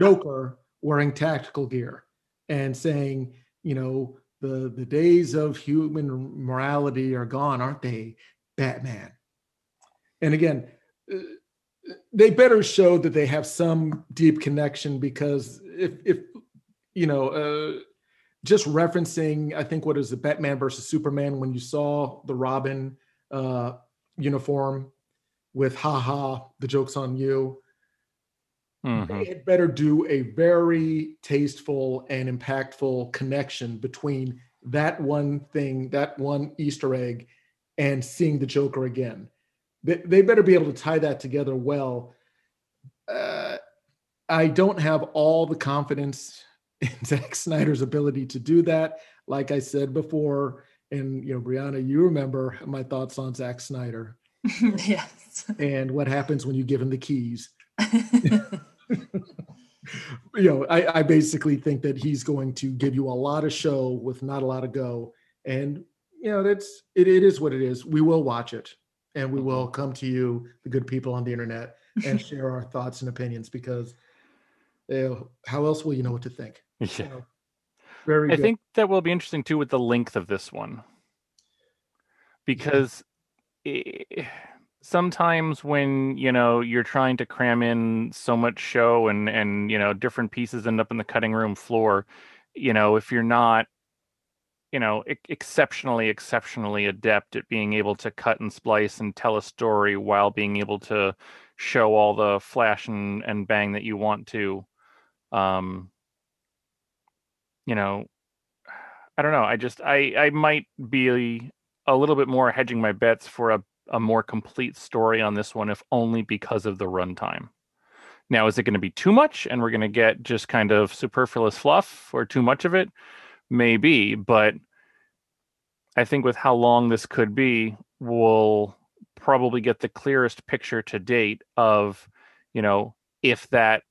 Speaker 1: Joker wearing tactical gear and saying, you know, the the days of human morality are gone, aren't they, Batman? And again, uh, they better show that they have some deep connection because if if you know uh just referencing i think what is the batman versus superman when you saw the robin uh uniform with haha the joke's on you
Speaker 3: Mhm.
Speaker 1: they had better do a very tasteful and impactful connection between that one thing, that one Easter egg, and seeing the Joker again. They, they better be able to tie that together well. Uh, I don't have all the confidence *laughs* in Zack Snyder's ability to do that. Like I said before, and you know, Brianna, you remember my thoughts on Zack Snyder *laughs*
Speaker 2: yes.
Speaker 1: and what happens when you give him the keys *laughs* you know, I, I basically think that he's going to give you a lot of show with not a lot of go. And you know, that's it, it is what it is. We will watch it and we will mm-hmm. come to you, the good people on the internet, and *laughs* share our thoughts and opinions because you know, how else will you know what to think?
Speaker 3: Yeah.
Speaker 1: very
Speaker 3: I
Speaker 1: good.
Speaker 3: think that will be interesting too with the length of this one. Because i sometimes when, you know, you're trying to cram in so much show and and you know, different pieces end up in the cutting room floor, you know, if you're not you know, ex- exceptionally exceptionally adept at being able to cut and splice and tell a story while being able to show all the flash and, and bang that you want to um you know i don't know i just i i might be a little bit more hedging my bets for a, a more complete story on this one if only because of the runtime. Now is it going to be too much and we're going to get just kind of superfluous fluff or too much of it maybe but i think with how long this could be we'll probably get the clearest picture to date of you know if that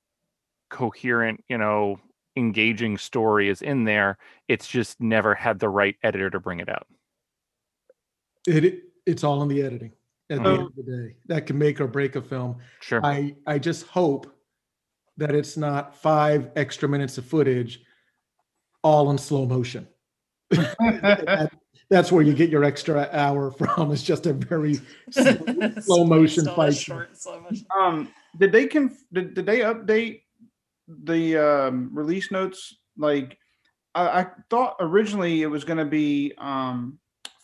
Speaker 3: coherent you know engaging story is in there it's just never had the right editor to bring it out
Speaker 1: it, it- it's all in the editing at the
Speaker 3: Mhm.
Speaker 1: end of the day. That can make or break a film.
Speaker 3: sure
Speaker 1: I I just hope that it's not five extra minutes of footage all in slow motion. that, *laughs* *laughs* that's where you get your extra hour from. It's just a very *laughs* slow, slow motion fight.
Speaker 2: Short, slow motion.
Speaker 4: Um, did they conf- did, did they update the um, release notes? Like, I, I thought originally it was going to be um,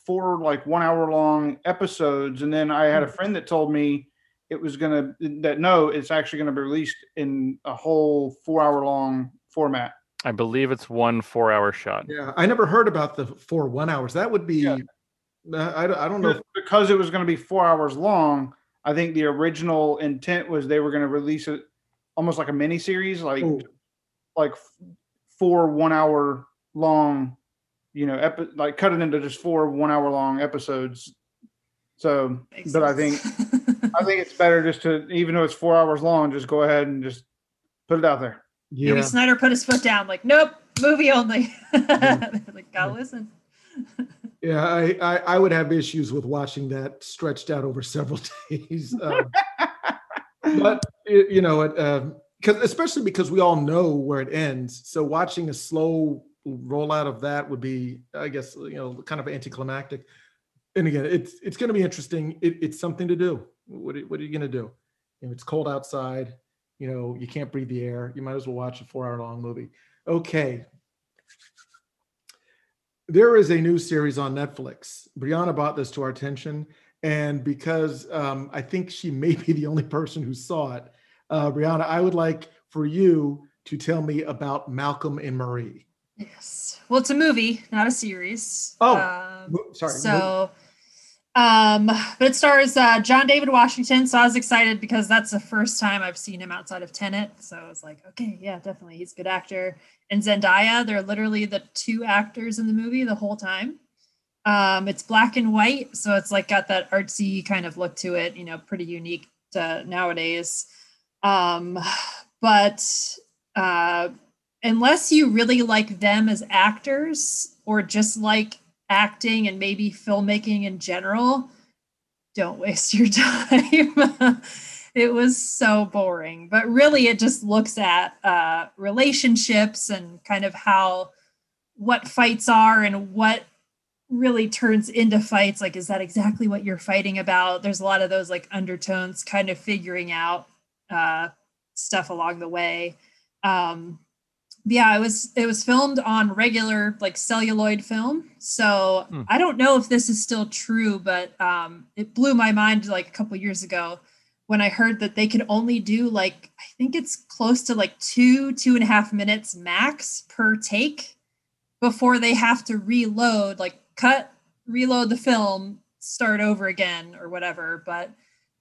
Speaker 4: four like one hour long episodes, and then I had a friend that told me it was going to that no, it's actually going to be released in a whole four hour long format.
Speaker 3: I believe it's one four-hour shot.
Speaker 1: Yeah, I never heard about the four one hours. That would be.
Speaker 4: Yeah.
Speaker 1: uh, I, don't- I don't know.
Speaker 4: because it was going to be four hours long. I think the original intent was they were going to release it almost like a mini series, like like four one hour long, you know, epi- like cut it into just four one hour long episodes. So,
Speaker 2: Makes
Speaker 4: but I think. I think it's better just to even though it's four hours long, just go ahead and just put it out there.
Speaker 1: Yeah.
Speaker 2: Maybe Snyder put his foot down, like, nope, movie only. *laughs* Like, gotta listen.
Speaker 1: Yeah, I, I, I would have issues with watching that stretched out over several *laughs* days. Um, but y- you know, it, um, because especially because we all know where it ends. So watching a slow rollout of that would be, I guess, you know, kind of anticlimactic. And again, it's it's going to be interesting. It, it's something to do. What are, what are you going to do? If it's cold outside, you know, you can't breathe the air. You might as well watch a four-hour-long movie. Okay, there is a new series on Netflix. Brianna brought this to our attention, and because um, I think she may be the only person who saw it, uh, Brianna, I would like for you to tell me about Malcolm and Marie.
Speaker 2: Yes. Well, it's a movie, not a series.
Speaker 1: Oh,
Speaker 2: Um,
Speaker 1: Sorry.
Speaker 2: So, um, but it stars uh, John David Washington. So I was excited because that's the first time I've seen him outside of Tenet. So I was like, okay, yeah, definitely, he's a good actor. And Zendaya, they're literally the two actors in the movie the whole time. Um, it's black and white, so it's like got that artsy kind of look to it. You know, pretty unique to nowadays. Um, but uh, unless you really like them as actors or just like acting and maybe filmmaking in general, don't waste your *laughs* time. it was so boring. But really, it just looks at uh, relationships and kind of how what fights are and what really turns into fights. Like, is that exactly what you're fighting about? There's a lot of those like undertones, kind of figuring out uh, stuff along the way. Um, yeah, it was it was filmed on regular like celluloid film. So
Speaker 3: Hmm.
Speaker 2: I don't know if this is still true, but um, it blew my mind like a couple years ago when I heard that they could only do like I think it's close to like two two and a half minutes max per take before they have to reload, like cut, reload the film, start over again or whatever. But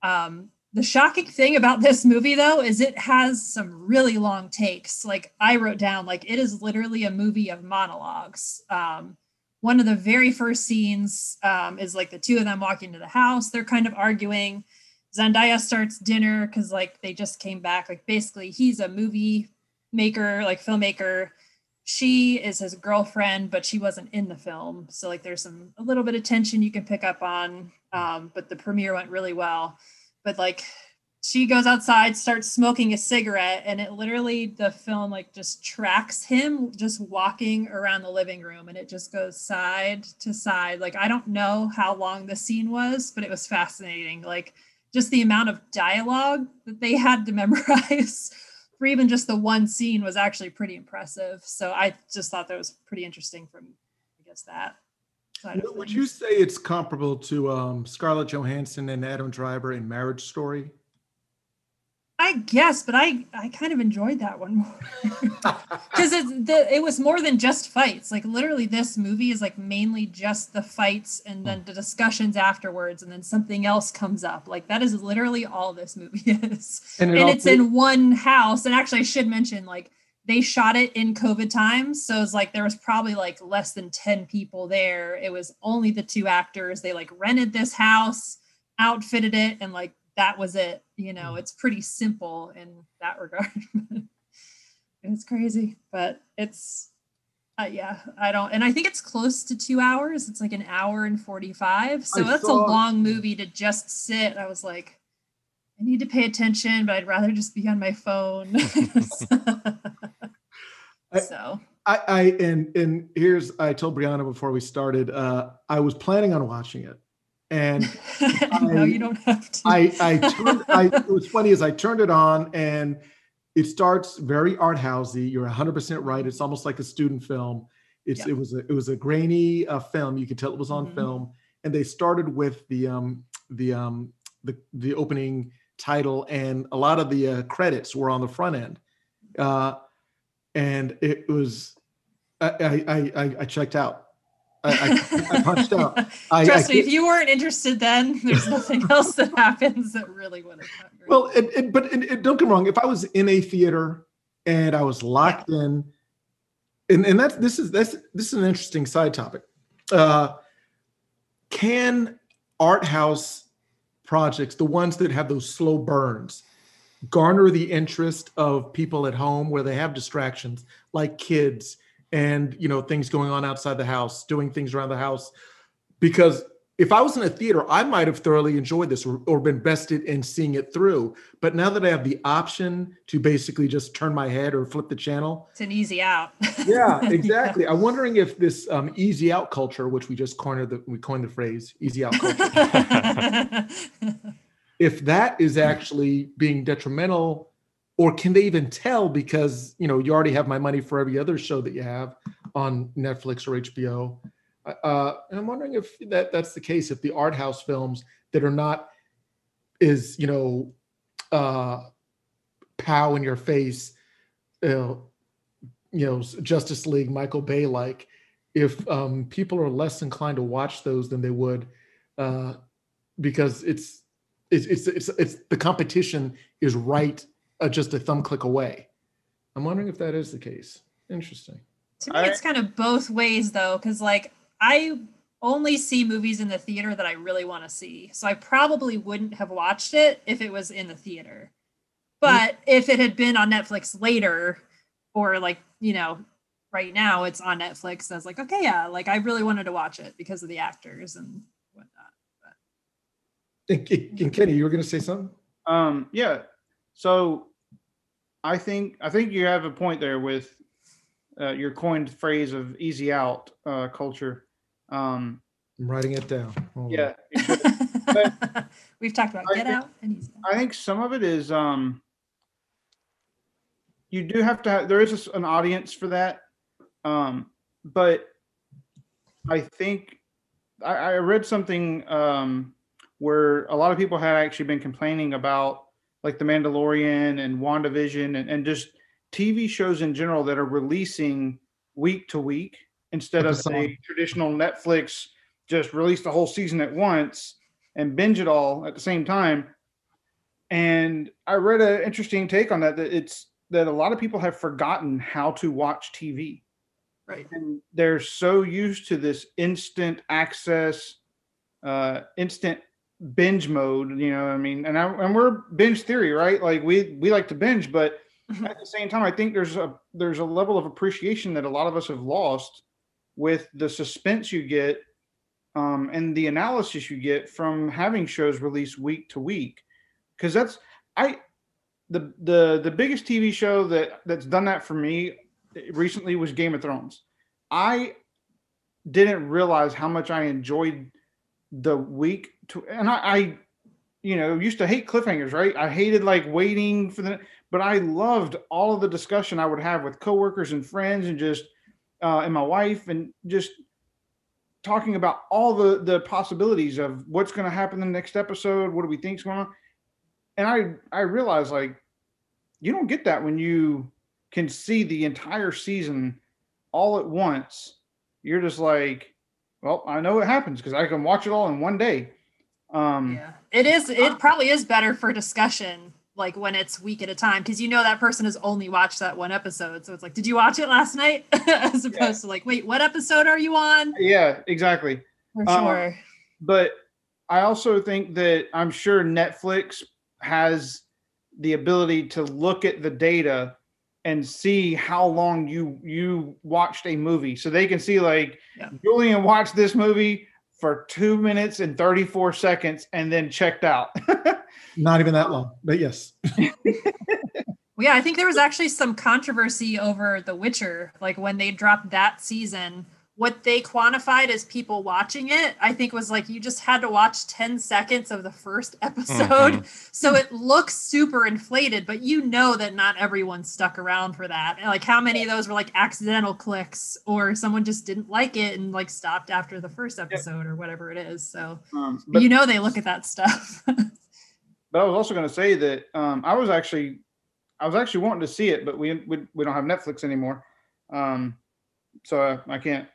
Speaker 2: um, the shocking thing about this movie, though, is it has some really long takes. Like I wrote down, like it is literally a movie of monologues. Um, one of the very first scenes um, is like the two of them walking to the house. They're kind of arguing. Zendaya starts dinner because like they just came back. Like basically, he's a movie maker, like filmmaker. She is his girlfriend, but she wasn't in the film. So like there's some a little bit of tension you can pick up on. Um, but the premiere went really well but like she goes outside starts smoking a cigarette and it literally the film like just tracks him just walking around the living room and it just goes side to side. Like i don't know how long the scene was but it was fascinating. Like just the amount of dialogue that they had to *laughs* memorize for even just the one scene was actually pretty impressive. So i just thought that was pretty interesting from i guess that side
Speaker 1: Would would you say it's comparable to um, Scarlett Johansson and Adam Driver in Marriage Story?
Speaker 2: I guess, but I I kind of enjoyed that one more *laughs* because it the, it was more than just fights. Like literally, this movie is like mainly just the fights and then the discussions afterwards, and then something else comes up. Like that is literally all this movie *laughs* is,
Speaker 1: And
Speaker 2: and, it's in one house. And actually, I should mention like they shot it in COVID times, so it's like there was probably like less than ten people there. It was only the two actors. They like rented this house, outfitted it, and like that was it. You know, it's pretty simple in that regard. *laughs* it's crazy, but it's uh, yeah, I don't, and I think it's close to two hours. It's like an hour and forty-five, so
Speaker 1: I
Speaker 2: that's
Speaker 1: saw-
Speaker 2: a long movie to just sit. I was like, I need to pay attention, but I'd rather just be on my phone. *laughs* *laughs* So
Speaker 1: I, I, I and and here's I told Brianna before we started. Uh, I was planning on watching it, and *laughs*
Speaker 2: no,
Speaker 1: I-
Speaker 2: you don't have to.
Speaker 1: I I turned. I it was funny as I turned it on, and it starts very art housey. You're 100 percent right. It's almost like a student film. It's it was a it was a grainy uh, film. You could tell it was on
Speaker 2: Mhm.
Speaker 1: film, and they started with the um the um the the opening title, and a lot of the uh, credits were on the front end, uh, and it was I I I, I- checked out. I, I, I *laughs* punched out. I,
Speaker 2: Trust me, if you weren't interested then, *laughs* there's nothing else that happens that really would have great.
Speaker 1: Well, it, it, but it, don't get me wrong. If I was in a theater and I was locked in, and and that's this is that's this is an interesting side topic. Uh, can art house projects, the ones that have those slow burns, garner the interest of people at home where they have distractions like kids and you know things going on outside the house, doing things around the house? Because if I was in a theater, I might have thoroughly enjoyed this or, or been vested in seeing it through. But now that I have the option to basically just turn my head or flip the channel,
Speaker 2: it's an easy out. *laughs*
Speaker 1: yeah, exactly. I'm wondering if this um, easy out culture, which we just coined the we coined the phrase easy out culture, *laughs* if that is actually being detrimental, or can they even tell because you know you already have my money for every other show that you have on Netflix or HBO. Uh, and I'm wondering if that that's the case. If the art house films that are not is you know uh, pow in your face, you know, you know Justice League, Michael Bay like, if um, people are less inclined to watch those than they would, uh, because it's it's it's it's, it's the competition is right uh, just a thumb click away. I'm wondering if that is the case. Interesting.
Speaker 2: to me,
Speaker 4: I-
Speaker 2: it's kind of both ways though, because like I only see movies in the theater that I really want to see. So I probably wouldn't have watched it if it was in the theater. But if it had been on Netflix later, or like, you know, right now it's on Netflix, I was like, okay, yeah, like I really wanted to watch it because of the actors and whatnot.
Speaker 1: And, and Kenny, you were going to say something?
Speaker 4: Um, yeah. So I think I think you have a point there with uh, your coined phrase of easy out uh, culture. Um,
Speaker 1: I'm writing it down. Hold
Speaker 4: yeah, you. *laughs*
Speaker 2: We've talked about
Speaker 4: I
Speaker 2: Get
Speaker 4: think-
Speaker 2: Out and Easy Out.
Speaker 4: I think some of it is um, you do have to have there is an audience for that, um, but I think I, I read something um, where a lot of people had actually been complaining about like the Mandalorian and WandaVision and, and just TV shows in general that are releasing week to week instead of
Speaker 1: Episode.
Speaker 4: a traditional Netflix just release the whole season at once and binge it all at the same time. And I read an interesting take on that that it's that a lot of people have forgotten how to watch TV.
Speaker 2: Right.
Speaker 4: And they're so used to this instant access, uh, instant binge mode, you know, what I mean, and I, and we're binge theory, right? Like we we like to binge, but at the same time, I think there's a there's a level of appreciation that a lot of us have lost with the suspense you get um, and the analysis you get from having shows released week to week. Because that's I the the the biggest TV show that that's done that for me recently was Game of Thrones. I didn't realize how much I enjoyed the week to and I, I you know used to hate cliffhangers right? I hated like waiting for the but i loved all of the discussion i would have with coworkers and friends and just uh, and my wife and just talking about all the the possibilities of what's going to happen in the next episode what do we think's going on? And i i realized like you don't get that when you can see the entire season all at once. You're just like well i know it happens because i can watch it all in one day um
Speaker 2: Yeah, it is. It probably is better for discussion, like when it's week at a time, because you know that person has only watched that one episode. So it's like, did you watch it last night? *laughs* As opposed to like, wait, what episode are you on?
Speaker 4: yeah exactly
Speaker 2: For
Speaker 4: Um,
Speaker 2: sure.
Speaker 4: but I also think that I'm sure Netflix has the ability to look at the data and see how long you you watched a movie, so they can see like
Speaker 2: Yeah.
Speaker 4: Julian watched this movie for two minutes and 34 seconds and then checked out. *laughs*
Speaker 1: Not even that long, but yes.
Speaker 2: Well, *laughs* yeah, I think there was actually some controversy over The Witcher, like when they dropped that season. What they quantified as people watching it, I think was like you just had to watch 10 seconds of the first episode. So it looks super inflated, but you know that not everyone stuck around for that. Like how many of those were like accidental clicks or someone just didn't like it and like stopped after the first episode or whatever it is. So
Speaker 4: Um, but
Speaker 2: you know they look at that stuff. *laughs*
Speaker 4: But I was also going to say that um, I was actually, I was actually wanting to see it, but we we, we don't have Netflix anymore, um, so I, I can't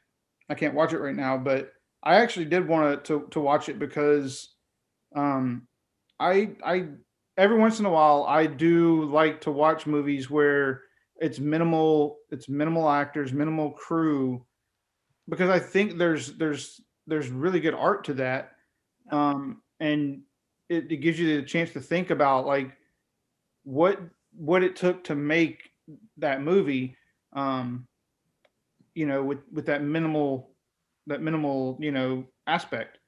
Speaker 4: I can't watch it right now. But I actually did want to to watch it because um, I I every once in a while I do like to watch movies where it's minimal it's minimal actors minimal crew because I think there's there's there's really good art to that um, and it, it gives you the chance to think about like what what it took to make that movie um you know with with that minimal that minimal you know aspect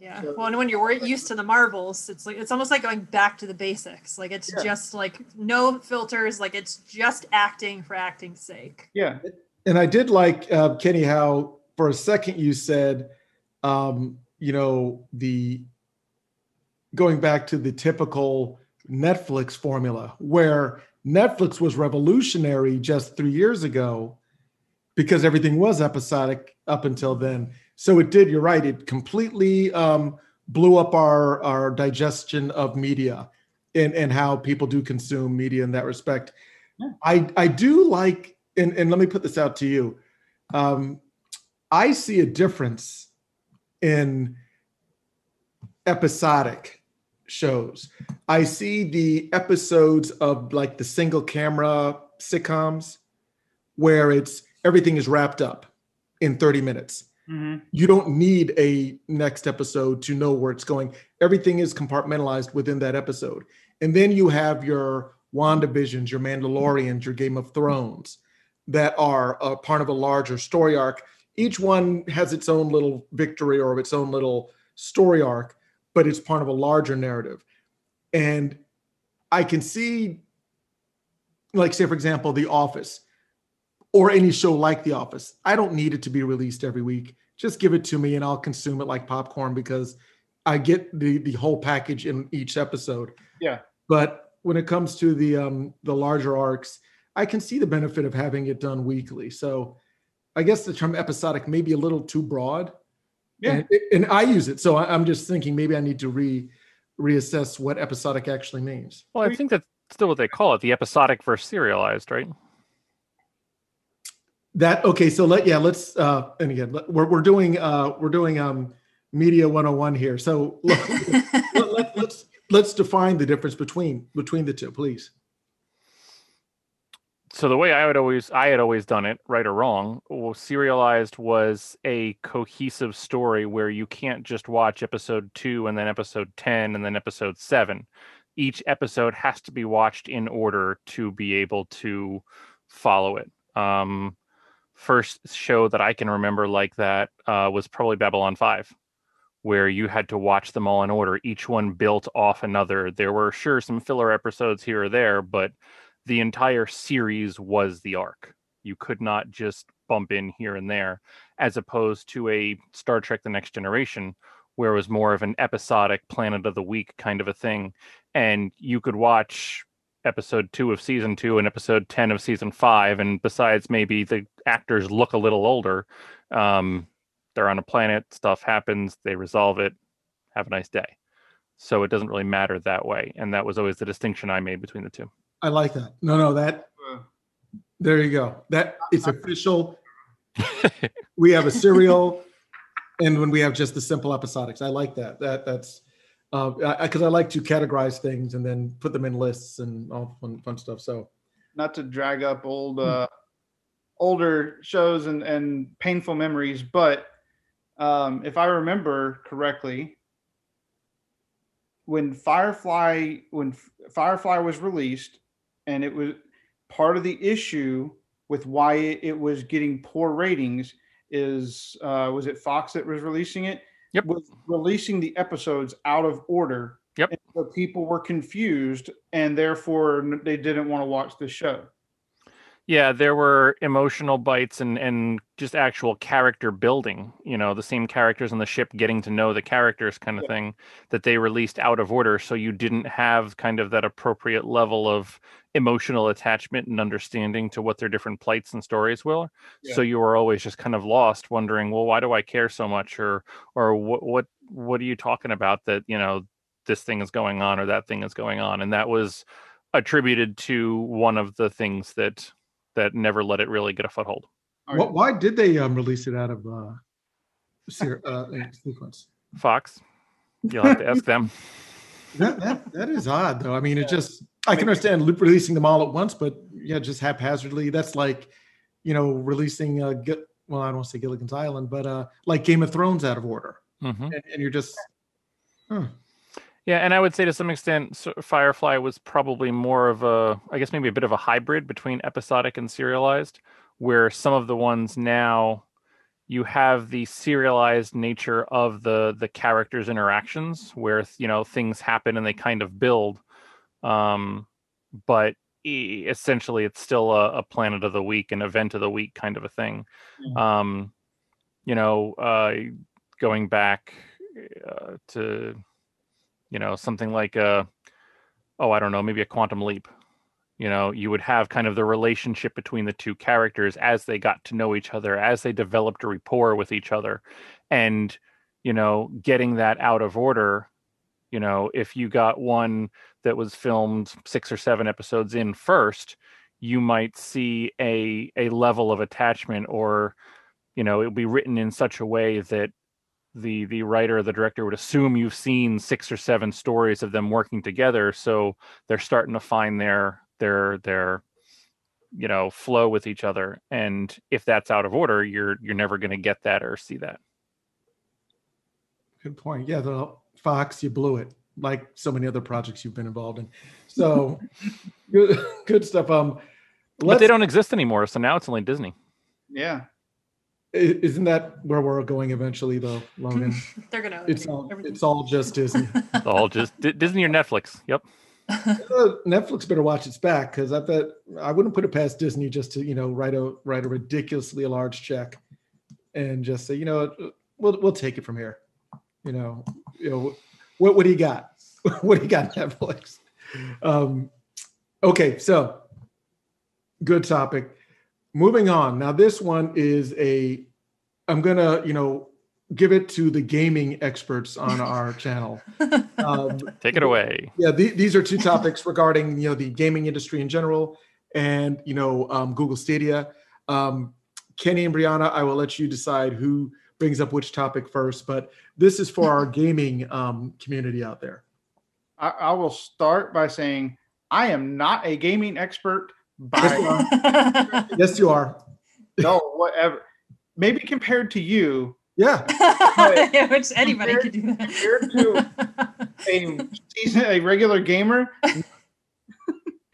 Speaker 2: Yeah.
Speaker 4: So-
Speaker 2: Well, and when you're used to the Marvels, it's like it's almost like going back to the basics. Like it's
Speaker 4: Yeah.
Speaker 2: just like no filters. Like it's just acting for acting's sake.
Speaker 4: yeah
Speaker 1: And I did like uh, Kenny how for a second you said, um, you know, the going back to the typical Netflix formula, where Netflix was revolutionary just three years ago because everything was episodic up until then. So it did. You're right. It completely um, blew up our our digestion of media and and how people do consume media in that respect.
Speaker 4: Yeah.
Speaker 1: I I do like and and let me put this out to you. Um, I see a difference in episodic shows. I see the episodes of like the single camera sitcoms where it's everything is wrapped up in 30 minutes.
Speaker 4: Mhm.
Speaker 1: You don't need a next episode to know where it's going. Everything is compartmentalized within that episode. And then you have your WandaVisions, your Mandalorians, your Game of Thrones that are a part of a larger story arc. Each one has its own little victory or its own little story arc, but it's part of a larger narrative. And I can see, like, say, for example, The Office or any show like The Office. I don't need it to be released every week. Just give it to me and I'll consume it like popcorn because I get the the whole package in each episode.
Speaker 4: Yeah.
Speaker 1: But when it comes to the um the larger arcs, I can see the benefit of having it done weekly. So I guess the term episodic may be a little too broad.
Speaker 4: Yeah.
Speaker 1: And, and I use it. So I- I'm just thinking maybe I need to re reassess what episodic actually means.
Speaker 3: Well, I think that's still what they call it, the episodic versus serialized, right?
Speaker 1: That okay, so let yeah, let's uh and again let- we're we're doing uh we're doing um media 101 here. So *laughs* let, let, let, let's let's define the difference between between the two, please.
Speaker 3: so the way I would always I had always done it, right or wrong, well, serialized was a cohesive story where you can't just watch episode two and then episode ten and then episode seven. Each episode has to be watched in order to be able to follow it. Um, first show that I can remember like that uh, was probably Babylon Five, where you had to watch them all in order. Each one built off another. There were sure some filler episodes here or there, but the entire series was the arc. You could not just bump in here and there, as opposed to a Star Trek The Next Generation, where it was more of an episodic Planet of the Week kind of a thing. And you could watch episode two of season two and episode 10 of season five. And besides, maybe the actors look a little older. Um, they're on a planet, stuff happens, they resolve it, have a nice day. So it doesn't really matter that way. And that was always the distinction I made between the two.
Speaker 1: I like that. No, no, that
Speaker 4: Uh,
Speaker 1: there you go. That it's official. *laughs* we have a serial and when we have just the simple episodics. I like that. That that's uh because I, like to categorize things and then put them in lists and all fun fun stuff. So
Speaker 4: not to drag up old uh older shows and and painful memories but um if i remember correctly when firefly when firefly was released and it was part of the issue with why it, it was getting poor ratings is uh was it fox that was releasing it
Speaker 3: Yep.
Speaker 4: was releasing the episodes out of order
Speaker 3: Yep.
Speaker 4: and the people were confused and therefore they didn't want to watch the show.
Speaker 3: Yeah, there were emotional bites and and just actual character building. You know, the same characters on the ship getting to know the characters, kind of
Speaker 4: Yeah.
Speaker 3: thing, that they released out of order, so you didn't have kind of that appropriate level of emotional attachment and understanding to what their different plights and stories were. So you were always just kind of lost, wondering, well, why do I care so much, or or what what what are you talking about that you know this thing is going on or that thing is going on, and that was attributed to one of the things that that never let it really get a foothold.
Speaker 4: All
Speaker 1: Wh-
Speaker 4: right.
Speaker 1: Why did they um, release it out of uh, ser- uh, uh, sequence?
Speaker 3: Fox, you'll have to ask them.
Speaker 1: That, that that is odd, though. I mean,
Speaker 4: Yeah.
Speaker 1: it just I can understand loop releasing them all at once, but yeah, just haphazardly. That's like, you know, releasing a Gi- well, I don't want to say Gilligan's Island, but uh, like Game of Thrones out of order,
Speaker 3: hmm
Speaker 1: and, and you're just, huh.
Speaker 3: Yeah, and I would say to some extent, Firefly was probably more of a, I guess maybe a bit of a hybrid between episodic and serialized, where some of the ones now you have the serialized nature of the the characters' interactions, where you know things happen and they kind of build, um, but essentially it's still a, a planet of the week, an event of the week kind of a thing.
Speaker 4: Mhm.
Speaker 3: Um, you know, uh, going back uh, to you know something like a oh i don't know maybe a quantum leap you know you would have kind of the relationship between the two characters as they got to know each other as they developed a rapport with each other and you know getting that out of order you know if you got one that was filmed 6 or 7 episodes in first you might see a a level of attachment or you know it'll be written in such a way that the the writer or the director would assume you've seen six or seven stories of them working together. So they're starting to find their their their you know flow with each other. And if that's out of order you're you're never going to get that or see that.
Speaker 1: Good point. Yeah, the Fox, you blew it, like so many other projects you've been involved in. So, *laughs* good, good stuff. Um,
Speaker 3: but they don't exist anymore so now it's only disney
Speaker 4: Yeah.
Speaker 1: isn't that where we're going eventually, though, Logan? *laughs*
Speaker 2: They're gonna.
Speaker 1: It's all
Speaker 2: everything.
Speaker 1: it's all just Disney. *laughs*
Speaker 3: it's all just D- disney or netflix yep
Speaker 1: Uh, Netflix better watch its back because I bet I wouldn't put it past Disney just to you know write a write a ridiculously large check and just say you know we'll we'll take it from here. You know, you know what what do you got? *laughs* what do you got Netflix? Um, okay, so good topic. Moving on. Now this one is a I'm gonna you know give it to the gaming experts on our *laughs* channel. *laughs* Um,
Speaker 3: take it away
Speaker 1: yeah, the, these are two topics regarding you know the gaming industry in general, and you know um, Google Stadia. Um, Kenny and Brianna, I will let you decide who brings up which topic first, but this is for our gaming um, community out there.
Speaker 4: I, I will start by saying I am not a gaming expert by
Speaker 1: Yes, you are. *laughs*
Speaker 4: no whatever. Maybe compared to you,
Speaker 1: Yeah, *laughs*
Speaker 2: Which anybody could do
Speaker 4: compared
Speaker 2: that.
Speaker 4: a season, a regular gamer,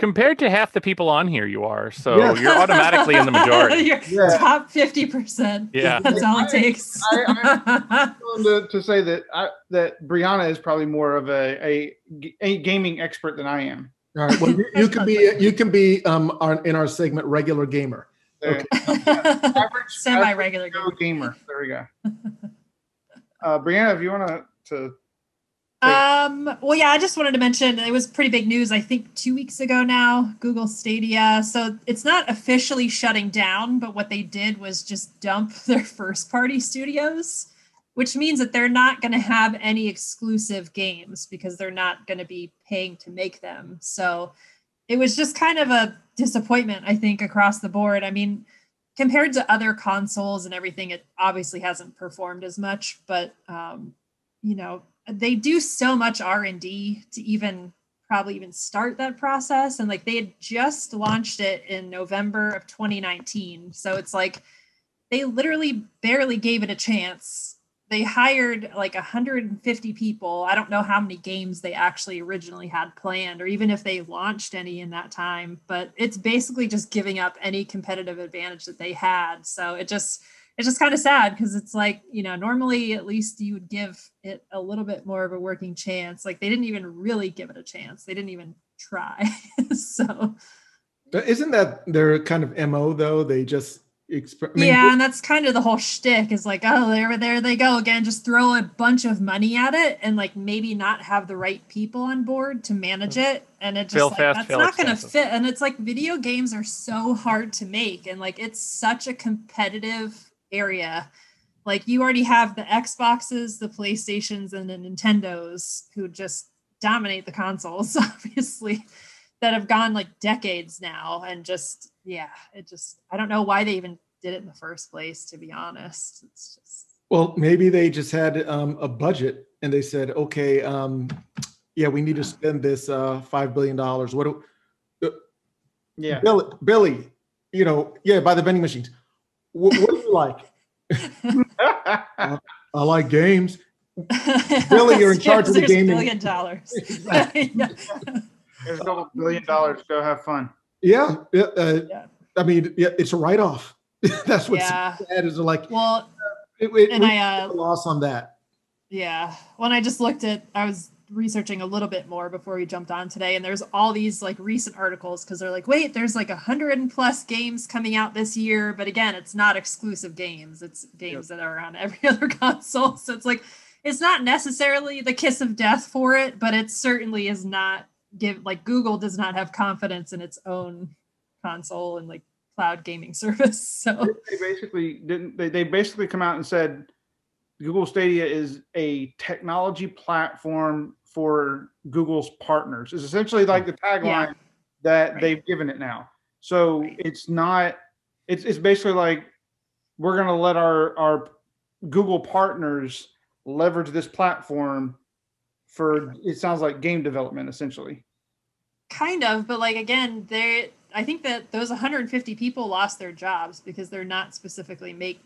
Speaker 3: compared to half the people on here you are so
Speaker 1: Yeah.
Speaker 3: you're automatically in the majority *laughs*
Speaker 2: You're
Speaker 1: Yeah.
Speaker 2: top fifty percent.
Speaker 3: Yeah.
Speaker 2: that's all it takes.
Speaker 4: I- *laughs* to, to say that I, that Brianna is probably more of a, a a gaming expert than I am.
Speaker 1: all right. Well, you, you can be you can be um our, in our segment regular gamer. Okay. *laughs*
Speaker 4: Average,
Speaker 2: Semi-regular
Speaker 4: Go gamer. There we go. Uh, Brianna, if you want to, to
Speaker 2: Um, well, yeah, I just wanted to mention it was pretty big news, I think two weeks ago now, Google Stadia. So it's not officially shutting down, but what they did was just dump *laughs* their first party studios, which means that they're not going to have any exclusive games because they're not going to be paying to make them. So it was just kind of a disappointment, I think, across the board. I mean, compared to other consoles and everything, it obviously hasn't performed as much, but um, you know, they do so much r&d to even probably even start that process. And like they had just launched it in november of 2019 so it's like they literally barely gave it a chance. They hired like 150 people. I don't know how many games they actually originally had planned or even if they launched any in that time but it's basically just giving up any competitive advantage that they had. So it just it's just kind of sad because it's like you know normally at least you would give it a little bit more of a working chance. Like they didn't even really give it a chance. They didn't even try. *laughs* So
Speaker 1: But Isn't that their kind of mo though? They just exp- I mean,
Speaker 2: yeah and that's kind of the whole shtick is like oh there there they go again. Just throw a bunch of money at it and like maybe not have the right people on board to manage it. And it just
Speaker 3: Fail
Speaker 2: like,
Speaker 3: fast,
Speaker 2: that's
Speaker 3: fail
Speaker 2: not going to fit. And it's like video games are so hard to make. And like it's such a competitive area like you already have the xboxes the playstations and the nintendos who just dominate the consoles *laughs* obviously that have gone like decades now and just yeah it just i don't know why they even did it in the first place to be honest it's just
Speaker 1: Well, maybe they just had um, a budget and they said, okay, um, yeah, we need to spend this uh, five billion dollars. What do
Speaker 4: Yeah.
Speaker 1: Billy, Billy? You know, yeah, by the vending machines. What, what do you like? *laughs* I like games. *laughs* Billy, you're in charge of the
Speaker 2: There's
Speaker 1: gaming.
Speaker 2: billion dollars
Speaker 4: Here's a couple billion dollars. Go have fun.
Speaker 1: Yeah, yeah, uh,
Speaker 2: Yeah.
Speaker 1: I mean, yeah, it's a write-off. *laughs* That's what's
Speaker 2: yeah
Speaker 1: sad is like
Speaker 2: well
Speaker 1: it, it,
Speaker 2: and
Speaker 1: we
Speaker 2: i
Speaker 1: took
Speaker 2: uh
Speaker 1: a loss on that.
Speaker 2: Yeah. When I just looked at, I was researching a little bit more before we jumped on today, and there's all these like recent articles because they're like, wait, there's like a hundred and plus games coming out this year, but again, it's not exclusive games; it's games that are on every *laughs* other console. So it's like, it's not necessarily the kiss of death for it, but it certainly is not give like Google does not have confidence in its own console and like cloud gaming *laughs* service. So
Speaker 4: They basically didn't. They, they basically come out and said Google Stadia is a technology platform for Google's partners. Is essentially like the tagline
Speaker 2: Yeah.
Speaker 4: that
Speaker 2: Right.
Speaker 4: they've given it now. So
Speaker 2: Right.
Speaker 4: it's not. It's it's basically like we're going to let our our Google partners leverage this platform for it sounds like game development essentially.
Speaker 2: kind of but like again they i think that those 150 people lost their jobs because they're not specifically make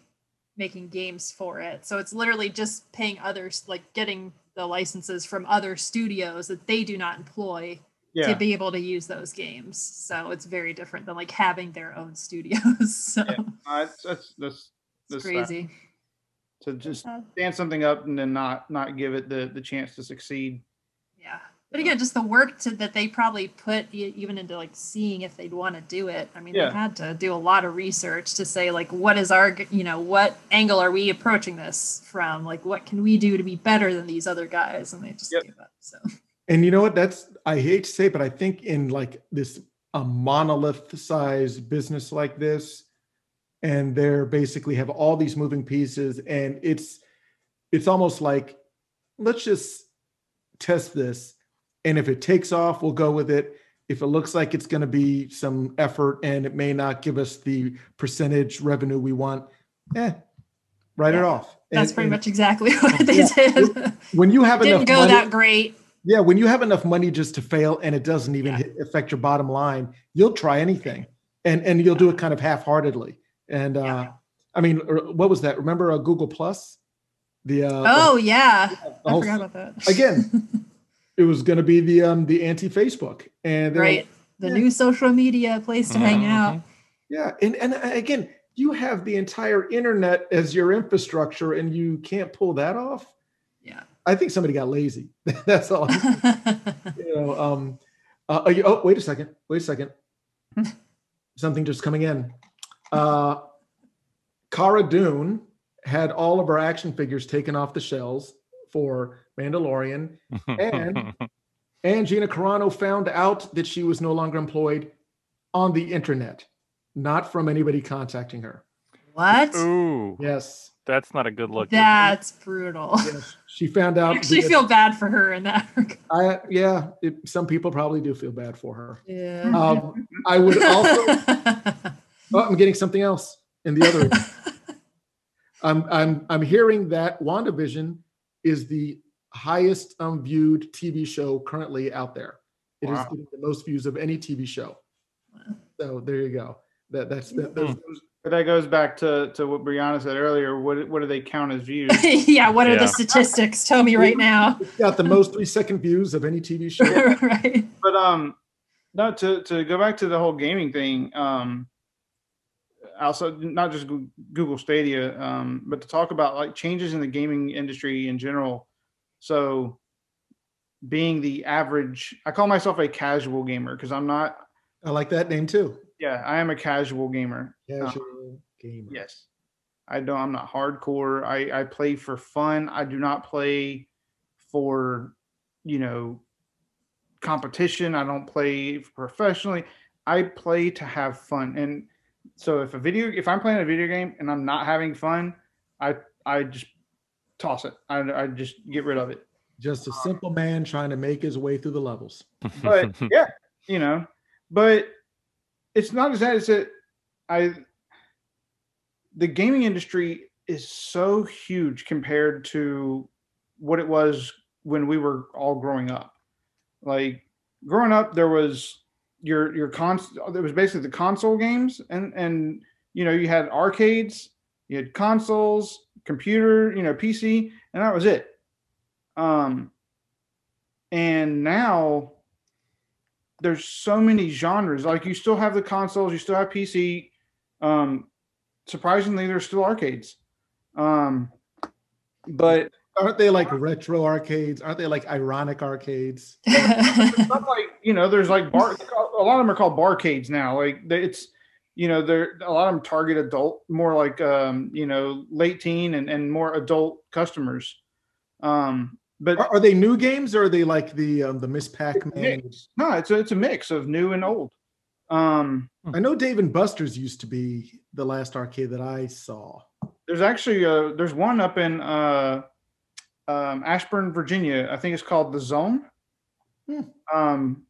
Speaker 2: making games for it so it's literally just paying others like getting the licenses from other studios that they do not employ
Speaker 4: Yeah.
Speaker 2: to be able to use those games so it's very different than like having their own studios *laughs* so
Speaker 4: Yeah. Uh, that's that's that's
Speaker 2: it's
Speaker 4: that's sad.
Speaker 2: crazy
Speaker 4: to just
Speaker 2: Uh,
Speaker 4: stand something up and then not not give it the the chance to succeed.
Speaker 2: yeah but again just the work to, that they probably put even into like seeing if they'd want to do it i mean
Speaker 4: Yeah.
Speaker 2: they had to do a lot of research to say like what is our you know what angle are we approaching this from like what can we do to be better than these other guys and they just
Speaker 4: Yep.
Speaker 2: gave up so
Speaker 1: And you know what? That's I hate to say, it, but I think in like this a monolith size business like this, and they're basically have all these moving pieces, and it's it's almost like let's just test this, and if it takes off, we'll go with it. If it looks like it's going to be some effort and it may not give us the percentage revenue we want, eh, write it
Speaker 2: Yeah.
Speaker 1: off.
Speaker 2: that's
Speaker 1: And-
Speaker 2: pretty
Speaker 1: and
Speaker 2: much exactly *laughs* what they
Speaker 1: Yeah.
Speaker 2: did
Speaker 1: when you have enough
Speaker 2: didn't go
Speaker 1: money,
Speaker 2: that great
Speaker 1: yeah, when you have enough money just to fail and it doesn't even
Speaker 2: Yeah.
Speaker 1: hit, affect your bottom line, you'll try anything, and and you'll do it kind of half-heartedly. And uh, I mean, er, what was that? Remember uh, Google Plus? The uh,
Speaker 2: oh yeah i forgot about that
Speaker 1: again. *laughs* it was going to be the um the anti-Facebook, and
Speaker 2: right
Speaker 1: like,
Speaker 2: the
Speaker 1: Yeah.
Speaker 2: new social media place to hang
Speaker 3: Mhm.
Speaker 2: out
Speaker 1: yeah, and and uh, again, you have the entire internet as your infrastructure, and you can't pull that off.
Speaker 2: yeah
Speaker 1: I think somebody got lazy. *laughs* That's all. *laughs* you know, um, uh, you, oh, wait a second. Wait a second. *laughs* Something just coming in. Uh, Cara Dune had all of her action figures taken off the shelves for Mandalorian, And- *laughs* and Gina Carano found out that she was no longer employed on the internet, not from anybody contacting her.
Speaker 2: what
Speaker 3: Ooh,
Speaker 1: Yes,
Speaker 3: that's not a good look. is
Speaker 2: that's brutal
Speaker 1: yes. She found *laughs*
Speaker 2: I
Speaker 1: out.
Speaker 2: actually feel bad for her in that regard.
Speaker 1: I, yeah, it, some people probably do feel bad for her.
Speaker 2: Yeah.
Speaker 1: Um, I would also. *laughs* Oh, I'm getting something else in the other. I'm I'm I'm hearing that WandaVision is the highest um, viewed TV show currently out there. It is
Speaker 4: Wow.
Speaker 1: getting the most views of any TV show. So there you go. That that's that, those, those-
Speaker 4: But that goes back to to what Brianna said earlier. What what do they count as views? *laughs*
Speaker 2: yeah, what are
Speaker 3: Yeah.
Speaker 2: the statistics? Tell me right now. *laughs*
Speaker 1: it's got the most three second views of any TV *laughs* show.
Speaker 2: right.
Speaker 4: but um, no. To to go back to the whole gaming thing. Um, also not just Google Stadia, um, but to talk about like changes in the gaming industry in general. So, being the average, I call myself a casual gamer because I'm not.
Speaker 1: I like that name too.
Speaker 4: Yeah, I am a casual gamer.
Speaker 1: Casual gamer.
Speaker 4: Yes. I don't I'm not hardcore. I I play for fun. I do not play for, you know, competition. I don't play professionally. I play to have fun. And so if a video if I'm playing a video game and I'm not having fun, I I just toss it. I I just get rid of it.
Speaker 1: Just a simple man trying to make his way through the levels. *laughs*
Speaker 4: But yeah, you know, but it's not as that as it I the gaming industry is so huge compared to what it was when we were all growing up. Like growing up, there was your your cons. There was basically the console games, and and you know you had arcades, you had consoles, computer, you know PC, and that was it. Um, and now there's so many genres. Like you still have the consoles, you still have PC. Um, surprisingly, there's still arcades. Um, but
Speaker 1: Aren't they like retro arcades? Aren't they like ironic arcades? *laughs*
Speaker 4: not like you know, there's like bar. *laughs* A lot of them are called barcades now. Like it's you know, they're a lot of them target adult, more like um, you know, late teen and and more adult customers. Um, but
Speaker 1: Are, are they new games or are they like the um, the Miss Pac-Man?
Speaker 4: no, it's a, it's a mix of new and old. Um,
Speaker 1: I know Dave and Buster's used to be the last arcade that I saw.
Speaker 4: there's actually uh there's one up in uh um ashburn virginia i think it's called the zone
Speaker 1: Hmm.
Speaker 4: um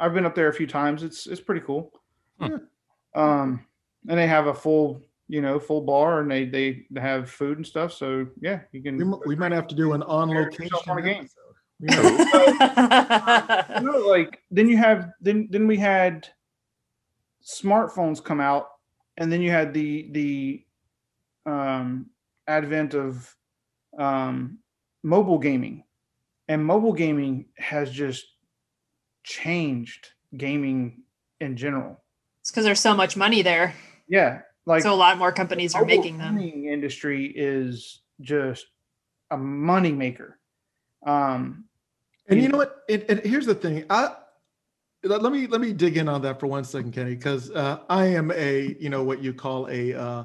Speaker 4: i've been up there a few times it's it's pretty cool
Speaker 3: Hmm.
Speaker 4: um and they have a full you know full bar and they they have food and stuff so yeah you can
Speaker 1: We, we might have to do an on location
Speaker 4: on a game.
Speaker 1: episode. We might- *laughs*
Speaker 4: you know, like then you have then then we had smartphones come out and then you had the the um advent of um mobile gaming and mobile gaming has just changed gaming in general
Speaker 2: it's because there's so much money there.
Speaker 4: yeah like
Speaker 2: so a lot more companies are making them.
Speaker 4: gaming industry is just a money maker um
Speaker 1: And you know what? And, and here's the thing. I let let me let me dig in on that for one second, Kenny, because uh, I am a you know what you call a uh,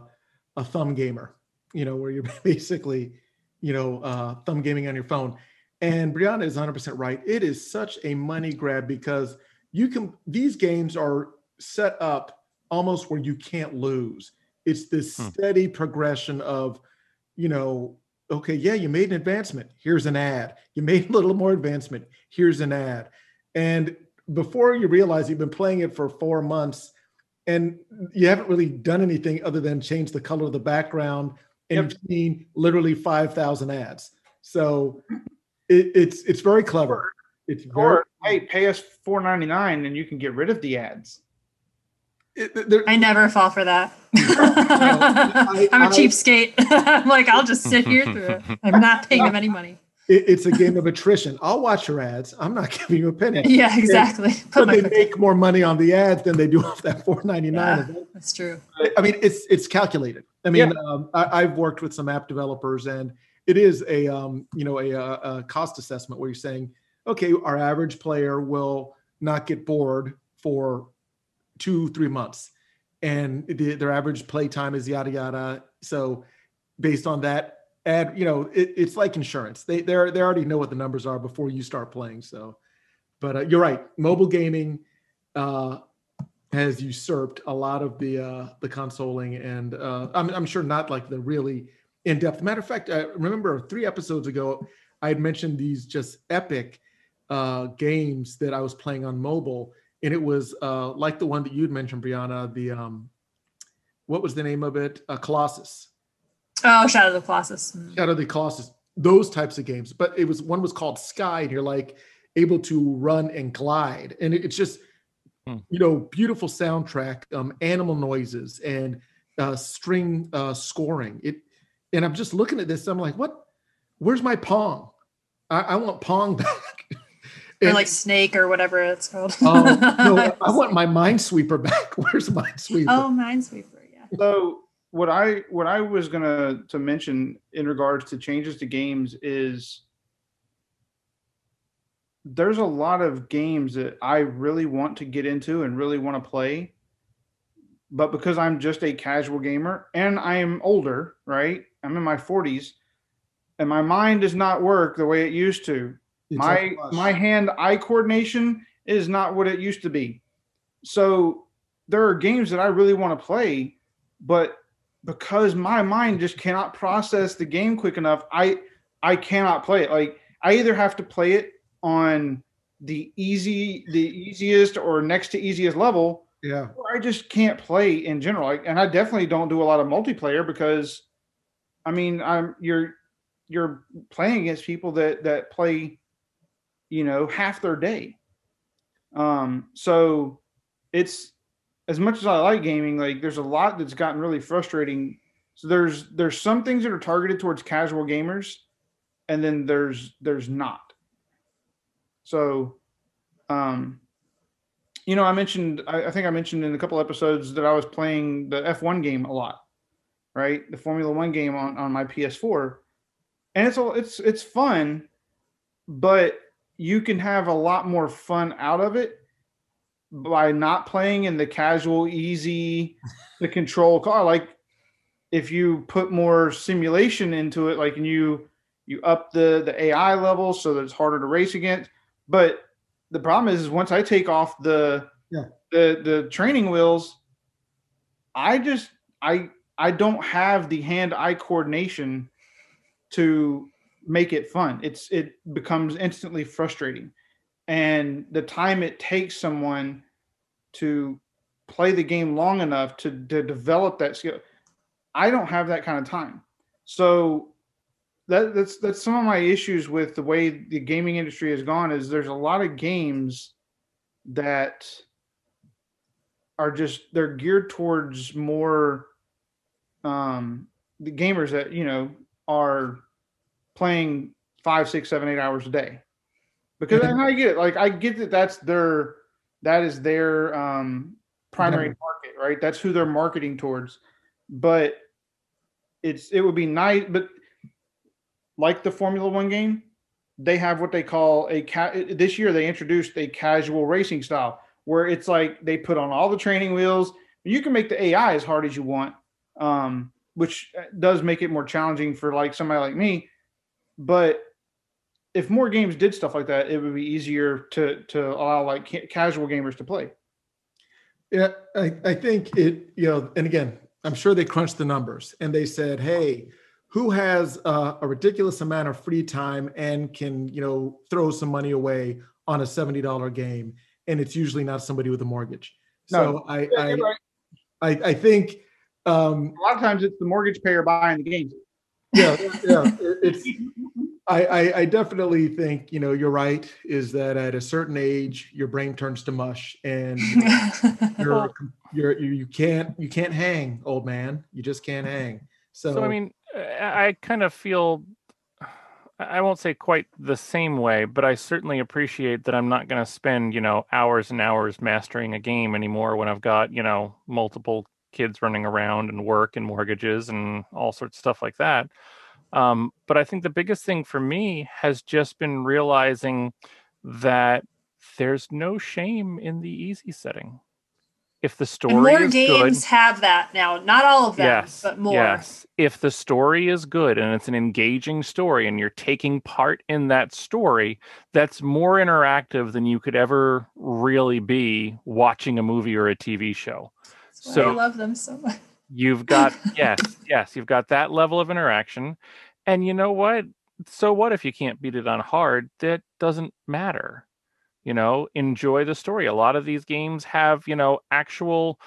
Speaker 1: a thumb gamer. You know where you're *laughs* basically you know uh, thumb gaming on your phone. And Brianna is 100 percent right. It is such a money grab because you can these games are set up almost where you can't lose. It's this
Speaker 3: Hmm.
Speaker 1: steady progression of you know okay, yeah, you made an advancement. Here's an ad. You made a little more advancement. Here's an ad. And before you realize you've been playing it for four months and you haven't really done anything other than change the color of the background and
Speaker 4: Yep.
Speaker 1: you've seen literally 5,000 ads. So it, it's it's very clever. It's very,
Speaker 4: hey pay us 4.99 and you can get rid of the ads
Speaker 1: it,
Speaker 2: I never fall for that. *laughs*
Speaker 1: I- *laughs*
Speaker 2: I'm a
Speaker 1: I-
Speaker 2: cheapskate. *laughs* I'm like, I'll just sit here through it. I'm not paying them any money.
Speaker 1: it- it's a game of attrition. I'll watch your ads. I'm not giving you a penny.
Speaker 2: Yeah, exactly. Put
Speaker 1: But they
Speaker 2: foot
Speaker 1: make more money on the ads than they do off that 4.99.
Speaker 2: Yeah. That's true.
Speaker 1: I mean, it's it's calculated. I mean, um, I, I've worked with some app developers, and it is a um, you know a, a, cost assessment where you're saying, okay, our average player will not get bored for two three months, and the, their average play time is yada yada. So, based on that, ad you know it, it's like insurance. They they they already know what the numbers are before you start playing. So, but uh, you're right. Mobile gaming. Uh, has usurped a lot of the uh, the consoling, and uh, I'm, I'm sure not like the really in depth. Matter of fact, I remember three episodes ago I had mentioned these just epic uh, games that I was playing on mobile, and it was uh, like the one that you'd mentioned, Brianna. The um, what was the name of it? Uh, Colossus,
Speaker 2: Oh, Shadow of the Colossus. Mm.
Speaker 1: Shadow of the Colossus. Those types of games, but it was one was called Sky, and you're like able to run and glide, and it, it's just
Speaker 3: Hmm.
Speaker 1: you know beautiful soundtrack, um, animal noises, and uh, string uh, scoring. It, and I'm just looking at this. I'm like, what? Where's my Pong? I, I want Pong *laughs* back.
Speaker 2: Or like Snake or whatever it's called.
Speaker 1: Oh no, I *laughs* want my Minesweeper *laughs* back. Where's Minesweeper?
Speaker 2: Oh, Minesweeper. Yeah.
Speaker 4: so what I what I was gonna to mention in regards to changes to games is there's a lot of games that I really want to get into and really want to play. But because I'm just a casual gamer and I am older, right? I'm in my 40s and my mind does not work the way it used to.
Speaker 1: It's
Speaker 4: my my hand eye coordination is not what it used to be. So there are games that I really want to play, but because my mind just cannot process the game quick enough, I I cannot play it. Like I either have to play it on the easy the easiest or next to easiest level
Speaker 1: yeah.
Speaker 4: I just can't play in general. Like, and I definitely don't do a lot of multiplayer because I mean, I'm you're you're playing against people that that play you know half their day. Um so it's as much as I like gaming, like there's a lot that's gotten really frustrating. So there's there's some things that are targeted towards casual gamers and then there's there's not. So um you know, I mentioned, I, I think I mentioned in a couple episodes that I was playing the F1 game a lot, right? The Formula One game on, on my PS4, and it's it's it's fun, but you can have a lot more fun out of it by not playing in the casual, easy, *laughs* the control car. Like if you put more simulation into it, like and you you up the the AI level so that it's harder to race against, but the problem is, is once I take off the
Speaker 1: Yeah.
Speaker 4: the the training wheels, I just I I don't have the hand eye coordination to make it fun. It's it becomes instantly frustrating. And the time it takes someone to play the game long enough to, to develop that skill, I don't have that kind of time. So that, that's that's some of my issues with the way the gaming industry has gone is there's a lot of games that are just they're geared towards more um the gamers that you know are playing five six seven eight hours a day. Because and i *laughs* get it. Like i get that that's their that is their um primary market right? That's who they're marketing towards. But it's it would be nice but like the Formula One game, they have what they call a ca- this year they introduced a casual racing style where it's like they put on all the training wheels. You can make the AI as hard as you want, um, which does make it more challenging for like somebody like me. But if more games did stuff like that, it would be easier to to allow like ca- casual gamers to play.
Speaker 1: Yeah, I, I think it, you know, and again, I'm sure they crunched the numbers and they said, hey, who has uh, a ridiculous amount of free time and can, you know, throw some money away on a $70 game? And it's usually not somebody with a mortgage. So
Speaker 4: No.
Speaker 1: I,
Speaker 4: Yeah,
Speaker 1: I,
Speaker 4: right.
Speaker 1: I, I think, um,
Speaker 4: A lot of times it's the mortgage payer buying the games.
Speaker 1: yeah, yeah, it's, I, I, I definitely think, you know, you're right, is that at a certain age, your brain turns to mush and *laughs* you're, you're, you, you can't, you can't hang, old man. You just can't hang. So,
Speaker 3: So I mean, I kind of feel I won't say quite the same way, but I certainly appreciate that I'm not going to spend, you know, hours and hours mastering a game anymore when I've got, you know, multiple kids running around and work and mortgages and all sorts of stuff like that. Um, but I think the biggest thing for me has just been realizing that there's no shame in the easy setting. If the story
Speaker 2: and more
Speaker 3: is
Speaker 2: games
Speaker 3: good,
Speaker 2: have that now. Not all of them,
Speaker 3: yes,
Speaker 2: but more.
Speaker 3: Yes. If the story is good and it's an engaging story and you're taking part in that story, that's more interactive than you could ever really be watching a movie or a TV show.
Speaker 2: That's why
Speaker 3: So-
Speaker 2: I love them so much.
Speaker 3: You've got *laughs* yes, yes, you've got that level of interaction. And you know what? So what if you can't beat it on hard? That doesn't matter. You know, enjoy the story. A lot of these games have, you know, actual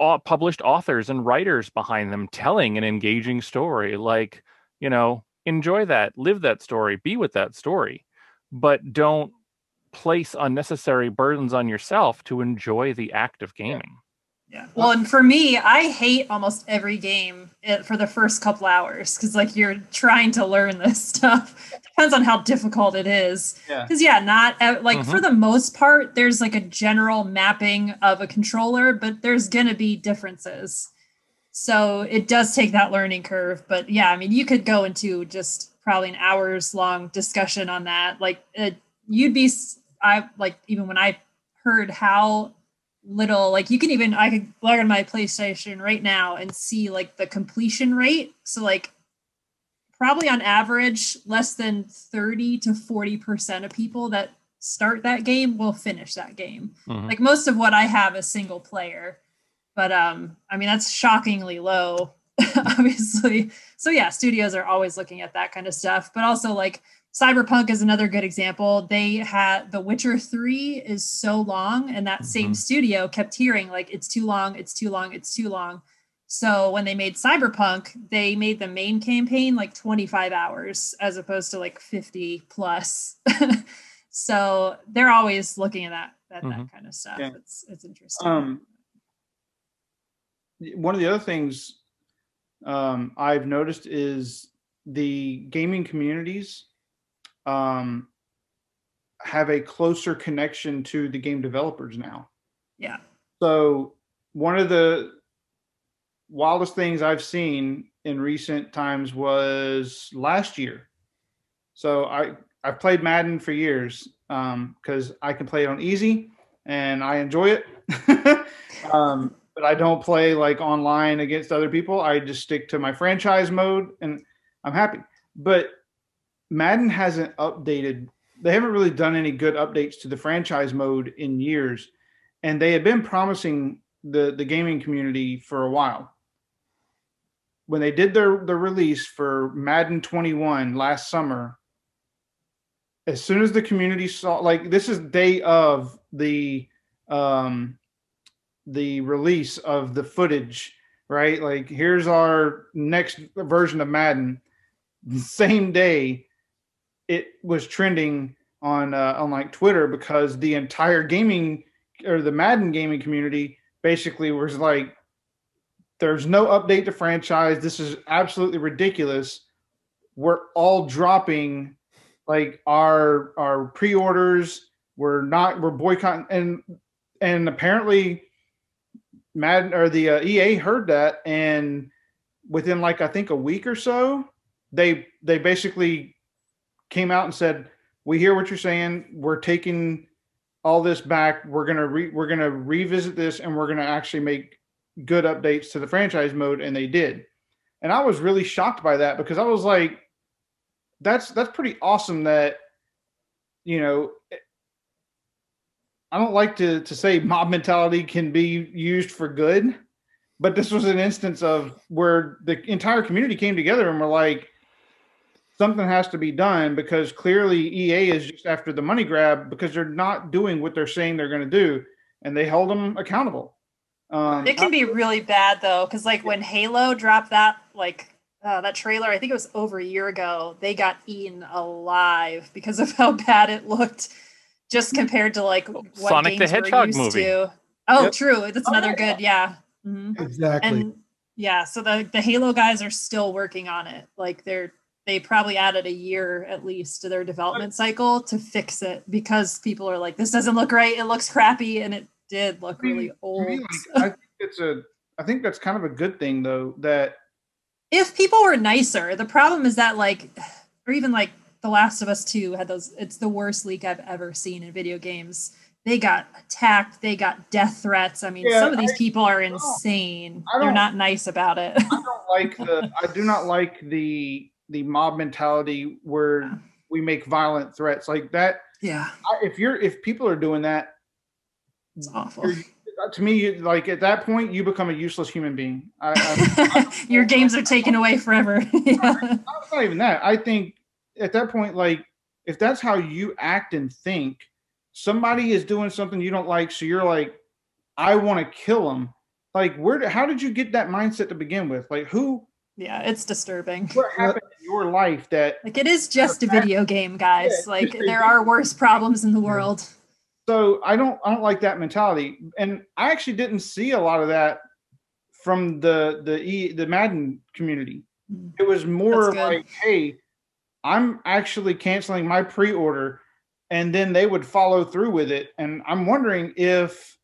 Speaker 3: au- published authors and writers behind them telling an engaging story. Like, you know, enjoy that, live that story, be with that story, but don't place unnecessary burdens on yourself to enjoy the act of gaming.
Speaker 2: Yeah. Well, and for me, I hate almost every game eh, for the first couple hours because, like, you're trying to learn this *laughs* stuff. Depends on how difficult it is.
Speaker 4: Yeah.
Speaker 2: Because, yeah, not ev- like
Speaker 3: Mhm.
Speaker 2: for the most part, there's like a general mapping of a controller, but there's gonna be differences. So it does take that learning curve. But yeah, I mean, you could go into just probably an hours long discussion on that. Like it, you'd be, I like even when I heard how little, like you can even, I could log on my PlayStation right now and see like the completion rate. So like probably on average, less than 30 to 40% of people that start that game will finish that game.
Speaker 3: Mhm.
Speaker 2: Like most of what I have is single player. But um, I mean that's shockingly low, *laughs* obviously. So yeah, studios are always looking at that kind of stuff. But also like Cyberpunk is another good example. They had The Witcher 3 is so long, and that same
Speaker 3: Mhm.
Speaker 2: studio kept hearing like it's too long, it's too long, it's too long. So when they made Cyberpunk, they made the main campaign like 25 hours as opposed to like 50 plus. *laughs* so they're always looking at that at that
Speaker 3: Mhm.
Speaker 2: kind of stuff.
Speaker 4: Yeah.
Speaker 2: It's it's interesting.
Speaker 4: Um, one of the other things um, I've noticed is the gaming communities um, have a closer connection to the game developers now.
Speaker 2: yeah.
Speaker 4: So one of the wildest things I've seen in recent times was last year. So I I've played Madden for years because I can play it on easy and I enjoy it. *laughs* um, but I don't play like online against other people. I just stick to my franchise mode and I'm happy. But Madden hasn't updated. They haven't really done any good updates to the franchise mode in years and they had been promising the the gaming community for a while. When they did their the release for Madden 21 last summer, as soon as the community saw like this is day of the um the release of the footage, right? Like here's our next version of Madden. *laughs* Same day it was trending on uh, on like Twitter because the entire gaming or the Madden gaming community basically was like, "There's no update to franchise. This is absolutely ridiculous. We're all dropping like our our pre-orders. We're not. We're boycotting." And and apparently, Madden or the uh, EA heard that, and within like I think a week or so, they they basically came out and said, "We hear what you're saying. We're taking." all this back. We're gonna re- we're gonna revisit this, and we're gonna actually make good updates to the franchise mode, and they did. And I was really shocked by that because I was like, "That's that's pretty awesome." That you know, I don't like to to say mob mentality can be used for good, but this was an instance of where the entire community came together and were like, something has to be done because clearly EA is just after the money grab because they're not doing what they're saying they're going to do, and they held them accountable. Um,
Speaker 2: It can be really bad though, because like when Halo dropped that like uh, that trailer, I think it was over a year ago. They got eaten alive because of *laughs* how bad it looked, just compared to like what
Speaker 3: Sonic the
Speaker 2: games we're
Speaker 3: Hedgehog
Speaker 2: used
Speaker 3: movie.
Speaker 2: To. Oh,
Speaker 4: Yep.
Speaker 2: true. That's
Speaker 4: Oh,
Speaker 2: another
Speaker 4: yeah.
Speaker 2: good. Yeah. Mhm.
Speaker 1: Exactly.
Speaker 2: And yeah, so the the Halo guys are still working on it. Like they're they probably added a year at least to their development cycle to fix it because people are like, this doesn't look right. It looks crappy, and it did look
Speaker 4: I mean,
Speaker 2: really old.
Speaker 4: me, like, I think it's a I think that's kind of a good thing though that
Speaker 2: if people were nicer the problem is that like or even like the last of us 2 had those it's the worst leak i've ever seen in video games. They got attacked. They got death threats. I mean
Speaker 4: Yeah,
Speaker 2: some of these
Speaker 4: I-
Speaker 2: people are insane. They're not nice about it.
Speaker 4: I don't like the I do not like the the mob mentality where
Speaker 2: Yeah.
Speaker 4: we make violent threats like that.
Speaker 2: yeah
Speaker 4: if you're if people are doing that,
Speaker 2: it's awful
Speaker 4: uh, to me, you, like at that point, you become a useless human being. I, I, *laughs*
Speaker 2: your games are taken away forever *laughs* yeah.
Speaker 4: not even that. I think at that point, like if that's how you act and think, somebody is doing something you don't like, so you're like, I want to kill them. Like, where? How did you get that mindset to begin with? Like, who?
Speaker 2: Yeah it's disturbing
Speaker 4: What happened in your life that?
Speaker 2: like it is just a video game guys
Speaker 4: Yeah,
Speaker 2: like there are worse problems in the world
Speaker 4: So I don't, I don't like that mentality, and I actually didn't see a lot of that from the the e, the Madden community.
Speaker 2: Mm.
Speaker 4: It was more like, hey, I'm actually canceling my pre-order, and then they would follow through with it. And I'm wondering if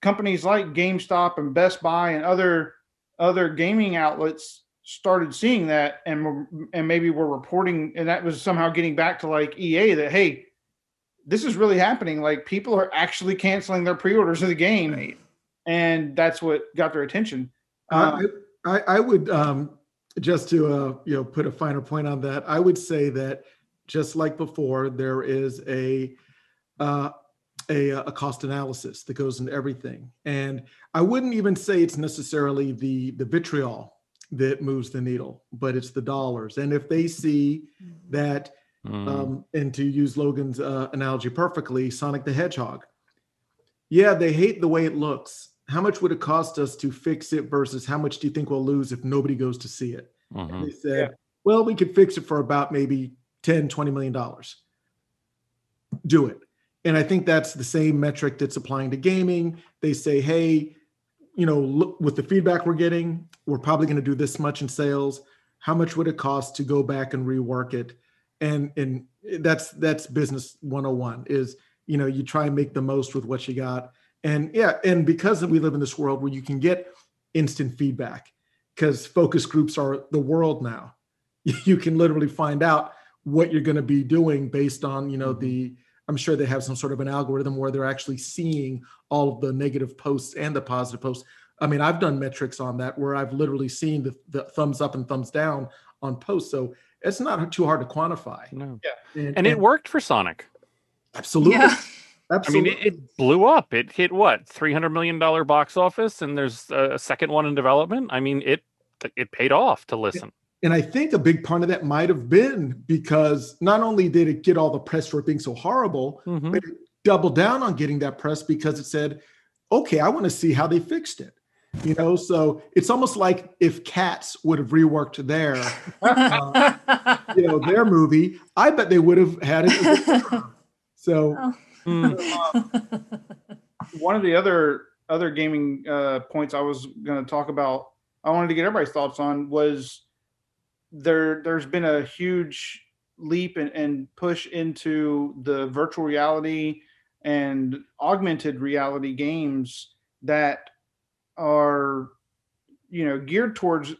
Speaker 4: companies like GameStop and Best Buy and other other gaming outlets started seeing that and and maybe were reporting and that was somehow getting back to like EA that hey this is really happening like people are actually canceling their pre-orders of the game
Speaker 2: Right.
Speaker 4: and that's what got their attention
Speaker 1: Uh,
Speaker 4: Um,
Speaker 1: I, I, I would um, just to uh, you know put a finer point on that. I would say that just like before, there is a uh, a, a cost analysis that goes into everything, and I wouldn't even say it's necessarily the the vitriol that moves the needle, but it's the dollars. And if they see that
Speaker 3: Mm.
Speaker 1: um, and to use Logan's uh, analogy perfectly, Sonic the Hedgehog. Yeah, they hate the way it looks. How much would it cost us to fix it versus how much do you think we'll lose if nobody goes to see it?
Speaker 3: Mhm.
Speaker 1: And they said, well, we could fix it for about maybe 10, 20 million dollars. Do it. And I think that's the same metric that's applying to gaming. They say, hey, you know, look with the feedback we're getting, we're probably going to do this much in sales. How much would it cost to go back and rework it? And and that's that's business 101 is you know, you try and make the most with what you got. And yeah, and because we live in this world where you can get instant feedback, because focus groups are the world now. *laughs* You can literally find out what you're going to be doing based on, you know, mm-hmm. the I'm sure they have some sort of an algorithm where they're actually seeing all of the negative posts and the positive posts. I mean, I've done metrics on that where I've literally seen the, the thumbs up and thumbs down on posts. So it's not too hard to quantify.
Speaker 3: No.
Speaker 1: And,
Speaker 3: And it worked for Sonic.
Speaker 1: absolutely,
Speaker 2: Yeah.
Speaker 3: I mean, it, it blew up. It hit what three hundred million dollar box office, and there's a, a second one in development. I mean, it it paid off to listen.
Speaker 1: And I think a big part of that might have been because not only did it get all the press for it being so horrible,
Speaker 3: Mhm.
Speaker 1: but it doubled down on getting that press because it said, okay, I want to see how they fixed it. You know, so it's almost like if Cats would have reworked their, uh, *laughs* you know, their movie, I bet they would have had it. So
Speaker 2: Oh.
Speaker 3: Mm.
Speaker 4: one of the other other gaming uh, points I was going to talk about, I wanted to get everybody's thoughts on was there. There's been a huge leap and, and push into the virtual reality and augmented reality games that are, you know, geared towards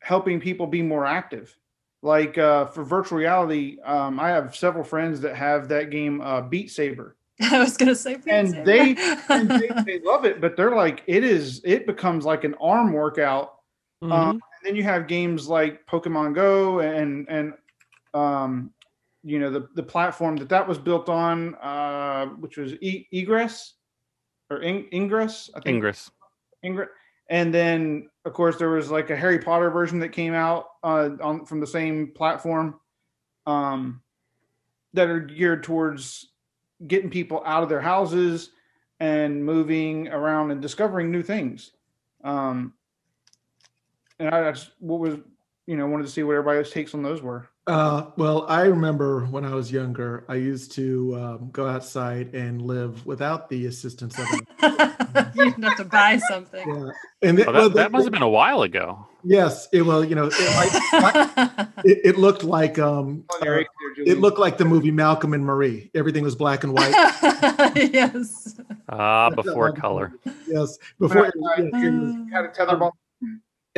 Speaker 4: helping people be more active. Like uh, for virtual reality, um, I have several friends that have that game uh, Beat Saber *laughs*
Speaker 2: I was gonna say, Beat
Speaker 4: And
Speaker 2: Saber.
Speaker 4: they- *laughs* and they, they love it, but they're like, it is, it becomes like an arm workout.
Speaker 3: Mhm.
Speaker 4: Um, and then you have games like Pokemon Go and, and, um, you know, the, the platform that that was built on, uh, which was e- Egress or In- Ingress, I think.
Speaker 3: Ingress.
Speaker 4: Ingrid. And then, of course, there was like a Harry Potter version that came out uh, on from the same platform um, that are geared towards getting people out of their houses and moving around and discovering new things. Um, and I just what was you know wanted to see what everybody's takes on those were.
Speaker 1: Uh, well, I remember when I was younger, I used to um, go outside and live without the assistance of it. *laughs*
Speaker 2: you didn't have to buy something.
Speaker 1: Yeah. And it,
Speaker 3: Oh,
Speaker 1: well,
Speaker 3: that, that must have been a while ago.
Speaker 1: yes, it well, you know, it, like, *laughs* it, it looked like um, uh, it looked like the movie Malcolm and Marie. Everything was black and white. *laughs*
Speaker 2: yes.
Speaker 3: Ah,
Speaker 1: That's not
Speaker 3: before color.
Speaker 1: Yes, before.
Speaker 4: Right,
Speaker 1: yes,
Speaker 2: right.
Speaker 1: it was-
Speaker 4: had a tetherball.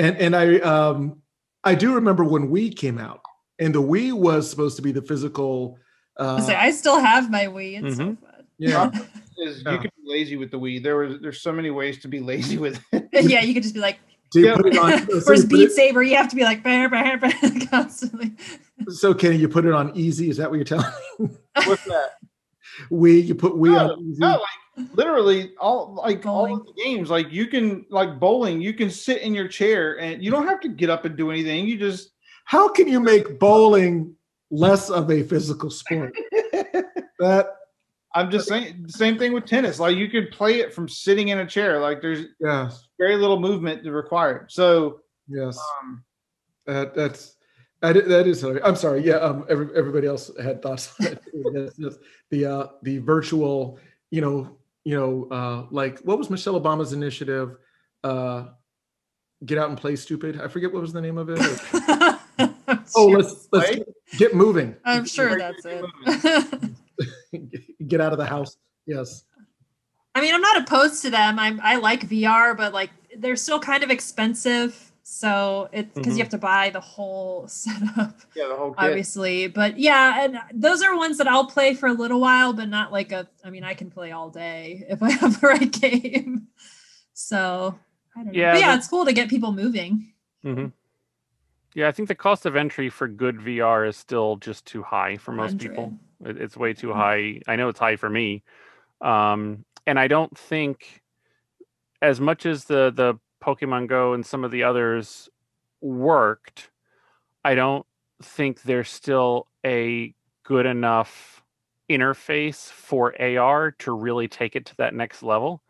Speaker 1: And and I um I do remember when Wii came out, and the Wii was supposed to be the physical.
Speaker 2: I,
Speaker 1: Uh,
Speaker 2: was like, I still have my Wii. It's so
Speaker 3: Mhm.
Speaker 2: fun.
Speaker 1: yeah, *laughs*
Speaker 4: Is you can be lazy with the Wii. There was there's so many ways to be lazy with it. *laughs*
Speaker 2: yeah, you could just be like,
Speaker 1: so you
Speaker 4: Yeah.
Speaker 1: put it on. *laughs* So,
Speaker 2: where's
Speaker 1: you
Speaker 2: Beat Saber? You have to be like, bah, bah, bah, constantly.
Speaker 1: so Kenny, you put it on easy. Is that what you're telling me?
Speaker 4: What's that?
Speaker 1: We you put we
Speaker 4: No,
Speaker 1: on easy.
Speaker 4: no, like literally all like all of the games. Like you can like bowling, you can sit in your chair and you don't have to get up and do anything. You just
Speaker 1: How can you make bowling less of a physical sport? *laughs* That
Speaker 4: I'm just saying the same thing with tennis. Like you can play it from sitting in a chair. Like there's
Speaker 1: yes,
Speaker 4: very little movement required. So
Speaker 1: yes.
Speaker 4: um
Speaker 1: That that's that is, that is hilarious. I'm sorry. Yeah. Um. Every, everybody else had thoughts on it. *laughs* Yes, yes. The uh the virtual. You know. You know. Uh. Like what was Michelle Obama's initiative? Uh. Get out and play stupid. I forget what was the name of it. *laughs* Oh, let's let's get, get moving.
Speaker 2: I'm sure
Speaker 4: Like,
Speaker 2: that's
Speaker 4: keep
Speaker 2: it. *laughs*
Speaker 1: get out of the house. Yes.
Speaker 2: I mean, I'm not opposed to them. I'm I like VR, but like they're still kind of expensive. So it's because
Speaker 3: Mhm.
Speaker 2: you have to buy the whole *laughs* setup,
Speaker 4: Yeah, the whole kit.
Speaker 2: obviously. But yeah, and those are ones that I'll play for a little while, but not like a. I mean, I can play all day *laughs* if I have the right game. So I don't know.
Speaker 3: Yeah,
Speaker 2: But yeah, it's cool to get people moving.
Speaker 3: hmm Yeah, I think the cost of entry for good VR is still just too high for most people. It's way too
Speaker 2: Mhm.
Speaker 3: high. I know it's high for me, um, and I don't think as much as the the Pokemon Go and some of the others worked. I don't think there's still a good enough interface for AR to really take it to that next level.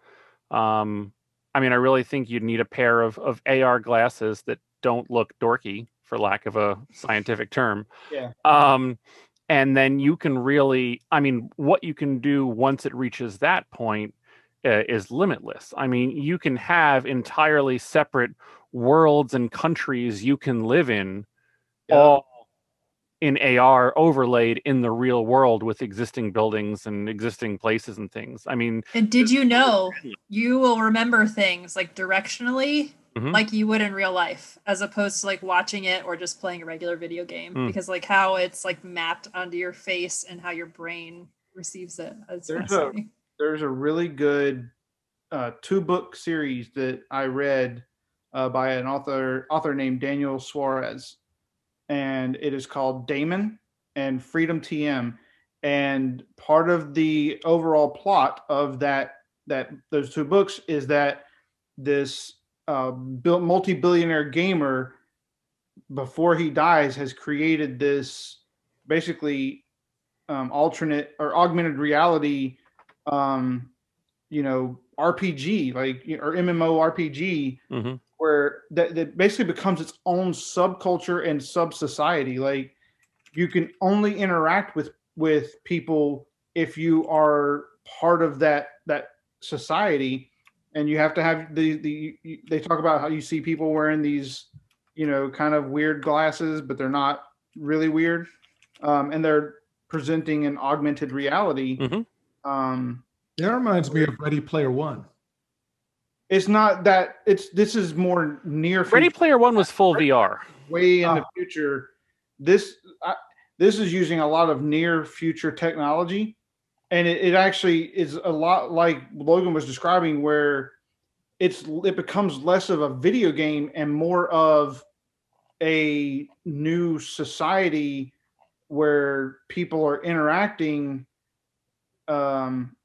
Speaker 3: Um, I mean, I really think you'd need a pair of, of AR glasses that don't look dorky, for lack of a scientific term.
Speaker 4: Yeah.
Speaker 3: Um, and then you can really, I mean, what you can do once it reaches that point uh, is limitless. I mean, you can have entirely separate worlds and countries you can live in,
Speaker 4: Yeah.
Speaker 3: all in AR overlaid in the real world with existing buildings and existing places and things. I mean,
Speaker 2: And did you know you will remember things like directionally
Speaker 3: Mhm.
Speaker 2: like you would in real life as opposed to like watching it or just playing a regular video game
Speaker 3: Mm.
Speaker 2: because like how it's like mapped onto your face and how your brain receives it. It's
Speaker 4: There's a-
Speaker 2: fascinating.
Speaker 4: There's a really good uh, two book series that I read uh, by an author author named Daniel Suarez, and it is called Daemon and Freedom TM. And part of the overall plot of that that those two books is that this uh, multi-billionaire gamer before he dies has created this basically um, alternate or augmented reality um you know rpg like or mmo rpg
Speaker 3: mhm.
Speaker 4: where that, that basically becomes its own subculture and sub society like you can only interact with with people if you are part of that that society and you have to have the the they talk about how you see people wearing these you know kind of weird glasses but they're not really weird um, and they're presenting an augmented reality
Speaker 3: Mhm.
Speaker 4: Um,
Speaker 1: That reminds me of Ready Player One.
Speaker 4: it's not that it's this is more near
Speaker 3: Ready. Player One was full VR.
Speaker 4: way in the
Speaker 1: Ah.
Speaker 4: future. This I, this is using a lot of near future technology, and it, it actually is a lot like Logan was describing, where it's it becomes less of a video game and more of a new society where people are interacting um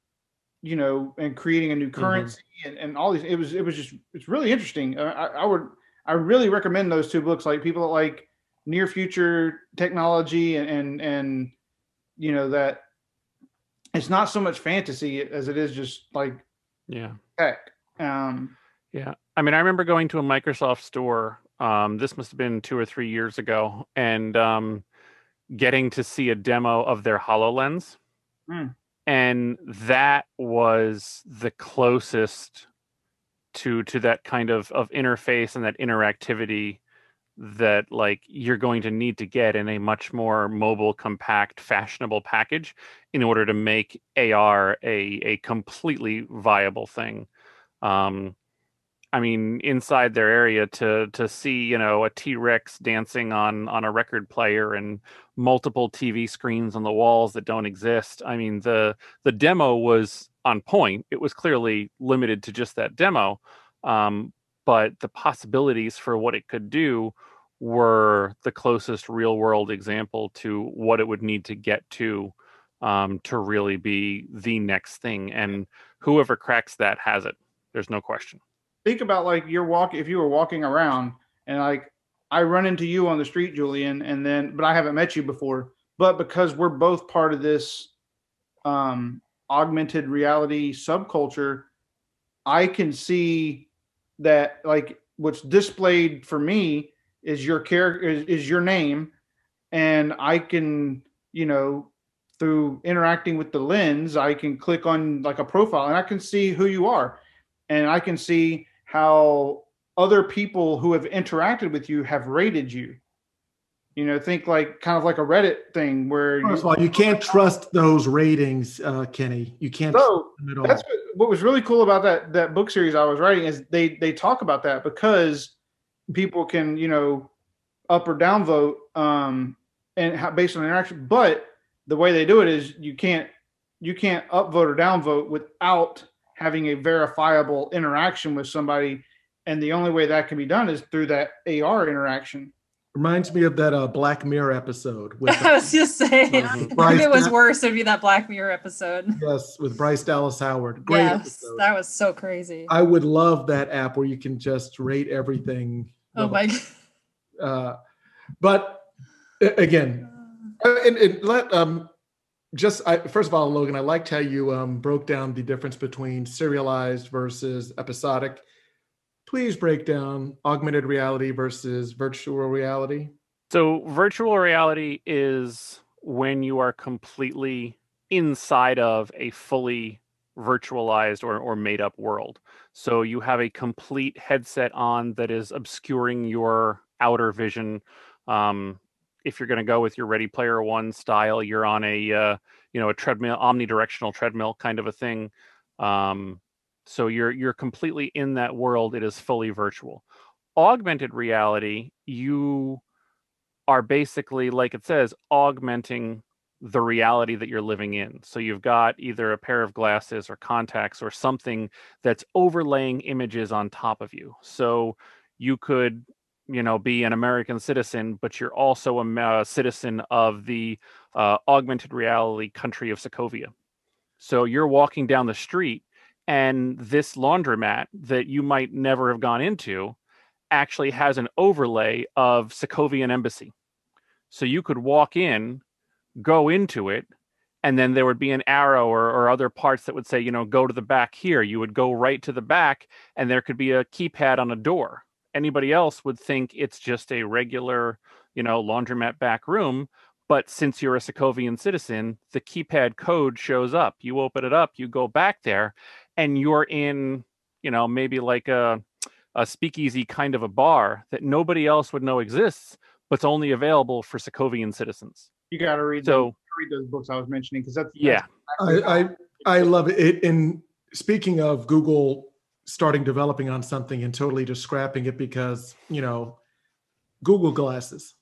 Speaker 4: you know and creating a new currency and, and all these it was it was just it's really interesting Uh, I, I would i really recommend those two books like people that like near future technology and and, and you know that it's not so much fantasy as it is just like
Speaker 3: Yeah.
Speaker 4: tech um
Speaker 3: Yeah. I mean, I remember going to a Microsoft store. Um, this must have been two or three years ago, and um, getting to see a demo of their HoloLens.
Speaker 4: Hmm.
Speaker 3: And that was the closest to to that kind of, of interface and that interactivity that like you're going to need to get in a much more mobile, compact, fashionable package in order to make AR a a completely viable thing. Um, I mean, inside their area to to see you know a T Rex dancing on on a record player and multiple TV screens on the walls that don't exist. I mean, the the demo was on point. It was clearly limited to just that demo, um, but the possibilities for what it could do were the closest real world example to what it would need to get to um, to really be the next thing. And whoever cracks that has it. There's no question.
Speaker 4: Think about like you're walking if you were walking around and like I run into you on the street, Julian, and then but I haven't met you before. But because we're both part of this um augmented reality subculture, I can see that like what's displayed for me is your character is, is your name and I can, you know, through interacting with the lens, I can click on like a profile and I can see who you are and I can see how other people who have interacted with you have rated you. You know, think like kind of like a Reddit thing where
Speaker 1: First of
Speaker 4: you,
Speaker 1: all, you can't trust those ratings, uh, Kenny. You can't
Speaker 4: so
Speaker 1: trust them at all.
Speaker 4: that's what, what was really cool about that that book series I was writing is they they talk about that because people can you know up or down vote um and how, based on interaction but the way they do it is you can't you can't upvote or downvote without having a verifiable interaction with somebody and the only way that can be done is through that ar interaction
Speaker 1: Reminds me of that uh, Black Mirror episode with *laughs*
Speaker 2: I was just saying, if it was
Speaker 1: Dal-
Speaker 2: worse, it'd be that Black Mirror episode.
Speaker 1: yes with Bryce Dallas Howard. Great
Speaker 2: yes,
Speaker 1: episode.
Speaker 2: that was so crazy.
Speaker 1: I would love that app where you can just rate everything.
Speaker 2: oh my
Speaker 1: Uh, but again, uh, and, and let um just I, first of all, Logan, I liked how you um broke down the difference between serialized versus episodic. Please break down augmented reality versus virtual reality.
Speaker 3: So virtual reality is when you are completely inside of a fully virtualized or, or made up world. So you have a complete headset on that is obscuring your outer vision. Um, if you're going to go with your Ready Player One style, you're on a uh, you know a treadmill, omnidirectional treadmill kind of a thing. Um, so you're you're completely in that world. It is fully virtual. Augmented reality, you are basically like it says augmenting the reality that you're living in so you've got either a pair of glasses or contacts or something that's overlaying images on top of you so you could you know be an american citizen but you're also a ma- citizen of the uh, augmented reality country of sokovia so you're walking down the street and this laundromat that you might never have gone into actually has an overlay of Sokovian embassy. So you could walk in, go into it, and then there would be an arrow or, or other parts that would say, you know, go to the back here. You would go right to the back, and there could be a keypad on a door. Anybody else would think it's just a regular, you know, laundromat back room. But since you're a Sokovian citizen, the keypad code shows up. You open it up, you go back there, and you're in, you know, maybe like a a speakeasy kind of a bar that nobody else would know exists, but's only available for Sokovian citizens.
Speaker 4: you got to read
Speaker 3: So
Speaker 4: those, read those books I was mentioning because that's
Speaker 3: yeah,
Speaker 4: that's
Speaker 1: I, I I love it. it. And speaking of Google starting developing on something and totally just scrapping it because you know Google glasses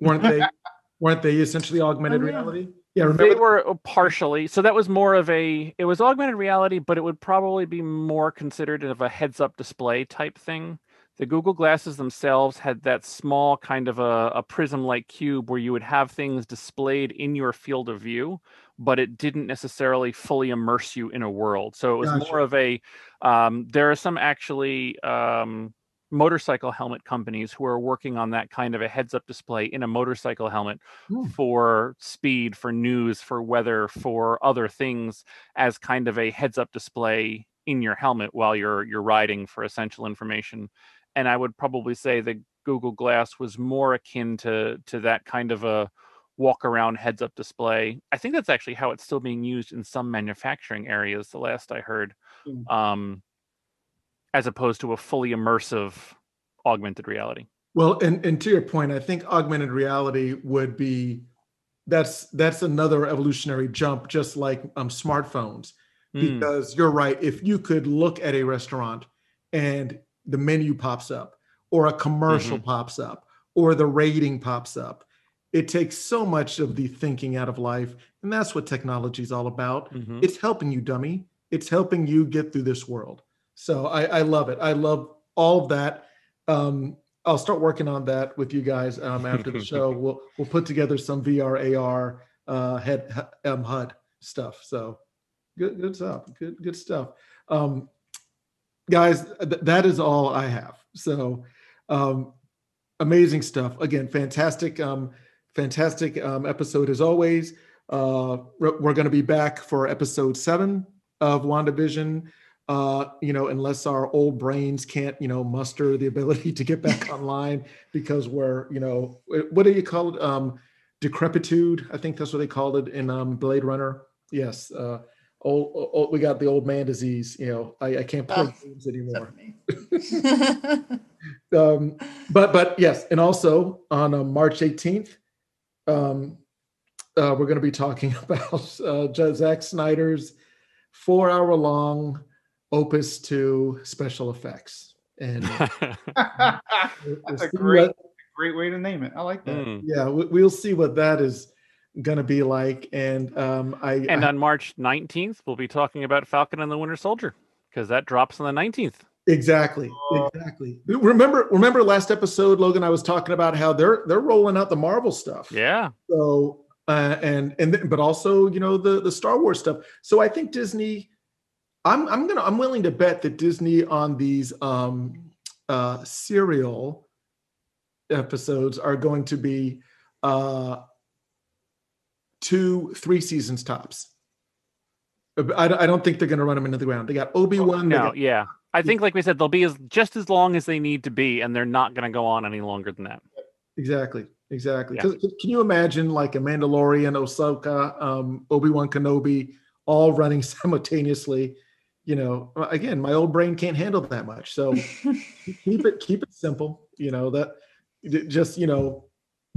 Speaker 1: weren't they *laughs* weren't they essentially augmented
Speaker 2: Oh, yeah.
Speaker 1: reality? Yeah,
Speaker 3: they were uh, partially. So that was more of a. It was augmented reality, but it would probably be more considered of a heads-up display type thing. The Google glasses themselves had that small kind of a, a prism-like cube where you would have things displayed in your field of view, but it didn't necessarily fully immerse you in a world. So it was
Speaker 1: Gotcha.
Speaker 3: more of a. Um, there are some actually um, motorcycle helmet companies who are working on that kind of a heads-up display in a motorcycle helmet
Speaker 1: Hmm.
Speaker 3: for speed, for news, for weather, for other things as kind of a heads-up display in your helmet while you're you're riding for essential information. And I would probably say the Google Glass was more akin to to that kind of a walk around heads up display. I think that's actually how it's still being used in some manufacturing areas, the last I heard.
Speaker 4: Mm.
Speaker 3: Um, as opposed to a fully immersive augmented reality.
Speaker 1: Well, and, and to your point, I think augmented reality would be that's that's another evolutionary jump, just like um, smartphones.
Speaker 3: Mm,
Speaker 1: Because you're right, if you could look at a restaurant and the menu pops up, or a commercial pops up, or the rating pops up, it takes so much of the thinking out of life, and that's what technology is all about.
Speaker 3: mhm.
Speaker 1: It's helping you, dummy. It's helping you get through this world. So I, I love it. I love all of that. Um, I'll start working on that with you guys um, after the show. *laughs* We'll we'll put together some VR AR uh, head um, HUD stuff. So good good stuff. Good good stuff. Um, guys, th- that is all I have. So um, amazing stuff. Again, fantastic, um, fantastic um, episode as always. Uh, we're going to be back for episode seven of WandaVision. Uh, you know, unless our old brains can't, you know, muster the ability to get back *laughs* online because we're, you know, what do you call it? Um, decrepitude. I think that's what they called it in um, Blade Runner. Yes. Uh, old, old we got the old man disease. You know, I, I can't play
Speaker 2: Oh.
Speaker 1: games anymore. *laughs* um, but but yes, and also on uh, March 18th, um, uh, we're going to be talking *laughs* about uh, Zack Snyder's four-hour-long opus to special effects, and uh, *laughs*
Speaker 4: That's a great,
Speaker 1: what-
Speaker 4: great way to name it. I like that.
Speaker 3: Mm.
Speaker 1: yeah, we, we'll see what that is going to be like, and um, I,
Speaker 3: And
Speaker 1: I
Speaker 3: on March 19th, we'll be talking about Falcon and the Winter Soldier because that drops on the 19th.
Speaker 1: Exactly. Exactly. Remember, remember last episode, Logan, I was talking about how they're they're rolling out the Marvel stuff.
Speaker 3: Yeah.
Speaker 1: So uh, and and th- but also you know the the Star Wars stuff. So I think Disney. I'm I'm gonna I'm willing to bet that Disney on these um uh serial episodes are going to be uh two three seasons tops. I, I don't think they're going to run them into the ground. They got Obi Wan.
Speaker 3: No, yeah. I think, like we said, they'll be as just as long as they need to be, and they're not going to go on any longer than that.
Speaker 1: Exactly. Exactly.
Speaker 3: Yeah.
Speaker 1: 'Cause Can you imagine like a Mandalorian, Ahsoka, um, Obi Wan Kenobi, all running *laughs* simultaneously? You know, uh, again, my old brain can't handle that much. So *laughs* keep it keep it simple. You know that just you know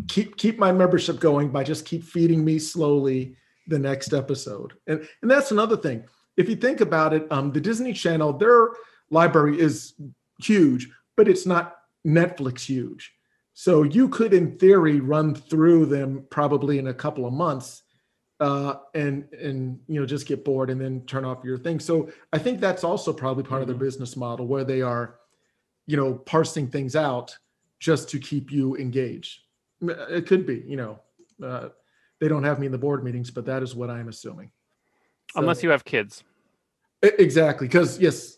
Speaker 1: keep keep my membership going by just keep feeding me slowly the next episode. And and that's another thing. If you think about it, um, the Disney Channel, their library is huge, but it's not Netflix huge. So you could, in theory, run through them probably in a couple of months, uh, and and you know just get bored and then turn off your thing. So I think that's also probably part of their business model where they are, you know, parsing things out just to keep you engaged. M- It could be, you know, uh, they don't have me in the board meetings, but that is what I'm assuming.
Speaker 3: Unless you have kids.
Speaker 1: Exactly, because yes,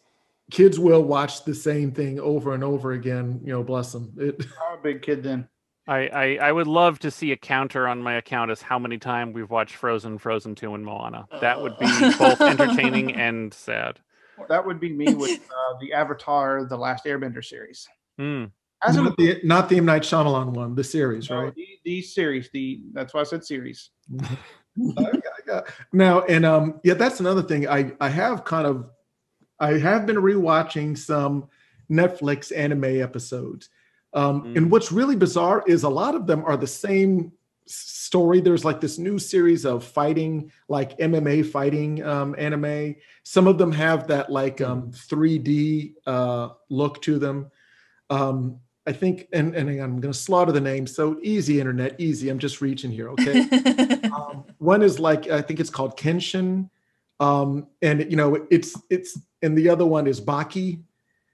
Speaker 1: kids will watch the same thing over and over again. You know, bless them. It, *laughs*
Speaker 4: I'm a big kid then.
Speaker 3: I, I, I would love to see a counter on my account as how many times we've watched Frozen, Frozen 2, and Moana. That would be both *laughs* entertaining and sad.
Speaker 4: That would be me with uh, the Avatar: The Last Airbender series.
Speaker 3: Mm.
Speaker 4: As
Speaker 1: not the not the M. Night Shyamalan one, the series,
Speaker 4: no,
Speaker 1: right?
Speaker 4: the, the series, the that's why I said series. *laughs*
Speaker 1: I got- I got- now and um yeah that's another thing. I i have kind of i have been rewatching some netflix anime episodes. Um and
Speaker 3: Mm.
Speaker 1: what's really bizarre is a lot of them are the same story. There's like this new series of fighting like mma fighting um anime. Some of them have that like um 3d uh look to them. Um i think and and i'm gonna slaughter the name so easy internet easy i'm just reaching here okay *laughs* um, one is like I think it's called Kenshin, um, and you know it's it's and the other one is Baki,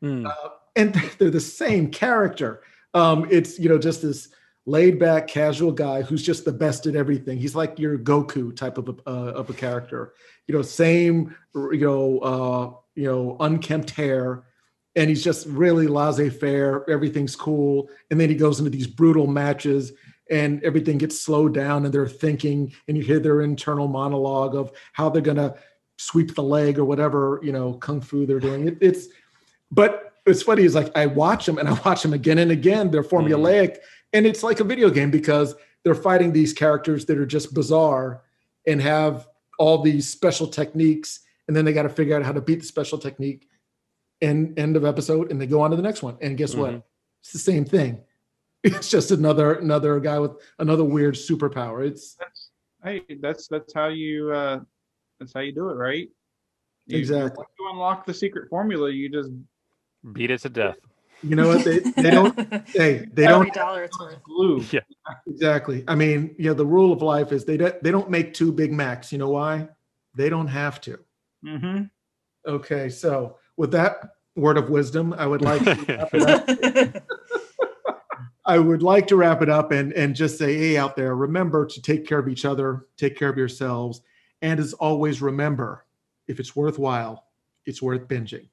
Speaker 3: Mm.
Speaker 1: uh, and *laughs* they're the same character. Um, it's you know just this laid back, casual guy who's just the best at everything. He's like your Goku type of a, uh, of a character. You know, same you know uh, you know unkempt hair. And he's just really laissez-faire. Everything's cool, and then he goes into these brutal matches, and everything gets slowed down and they're thinking and you hear their internal monologue of how they're going to sweep the leg or whatever you know kung fu they're doing. It, it's but it's funny is like i watch them and i watch them again and again. They're mm-hmm. formulaic and it's like a video game because they're fighting these characters that are just bizarre and have all these special techniques and then they got to figure out how to beat the special technique and end of episode and they go on to the next one and guess what
Speaker 3: Mhm.
Speaker 1: it's the same thing *laughs* it's just another another guy with another weird superpower it's
Speaker 4: That's hey, that's that's how you uh, that's how you do it, right? You,
Speaker 1: Exactly.
Speaker 4: Once you unlock the secret formula, you just
Speaker 3: Beat it to death.
Speaker 1: you know what they, they *laughs* don't hey they
Speaker 2: Every
Speaker 1: don't
Speaker 2: dollar it's worth.
Speaker 4: glue.
Speaker 3: Yeah.
Speaker 1: exactly i mean you know the rule of life is they don't they don't make two big macs you know why they don't have to
Speaker 4: Mm-hmm.
Speaker 1: okay so with that word of wisdom i would like to wrap it up. I would like to wrap it up and, and just say, hey, out there, remember to take care of each other, take care of yourselves. And as always, remember if it's worthwhile, it's worth binging.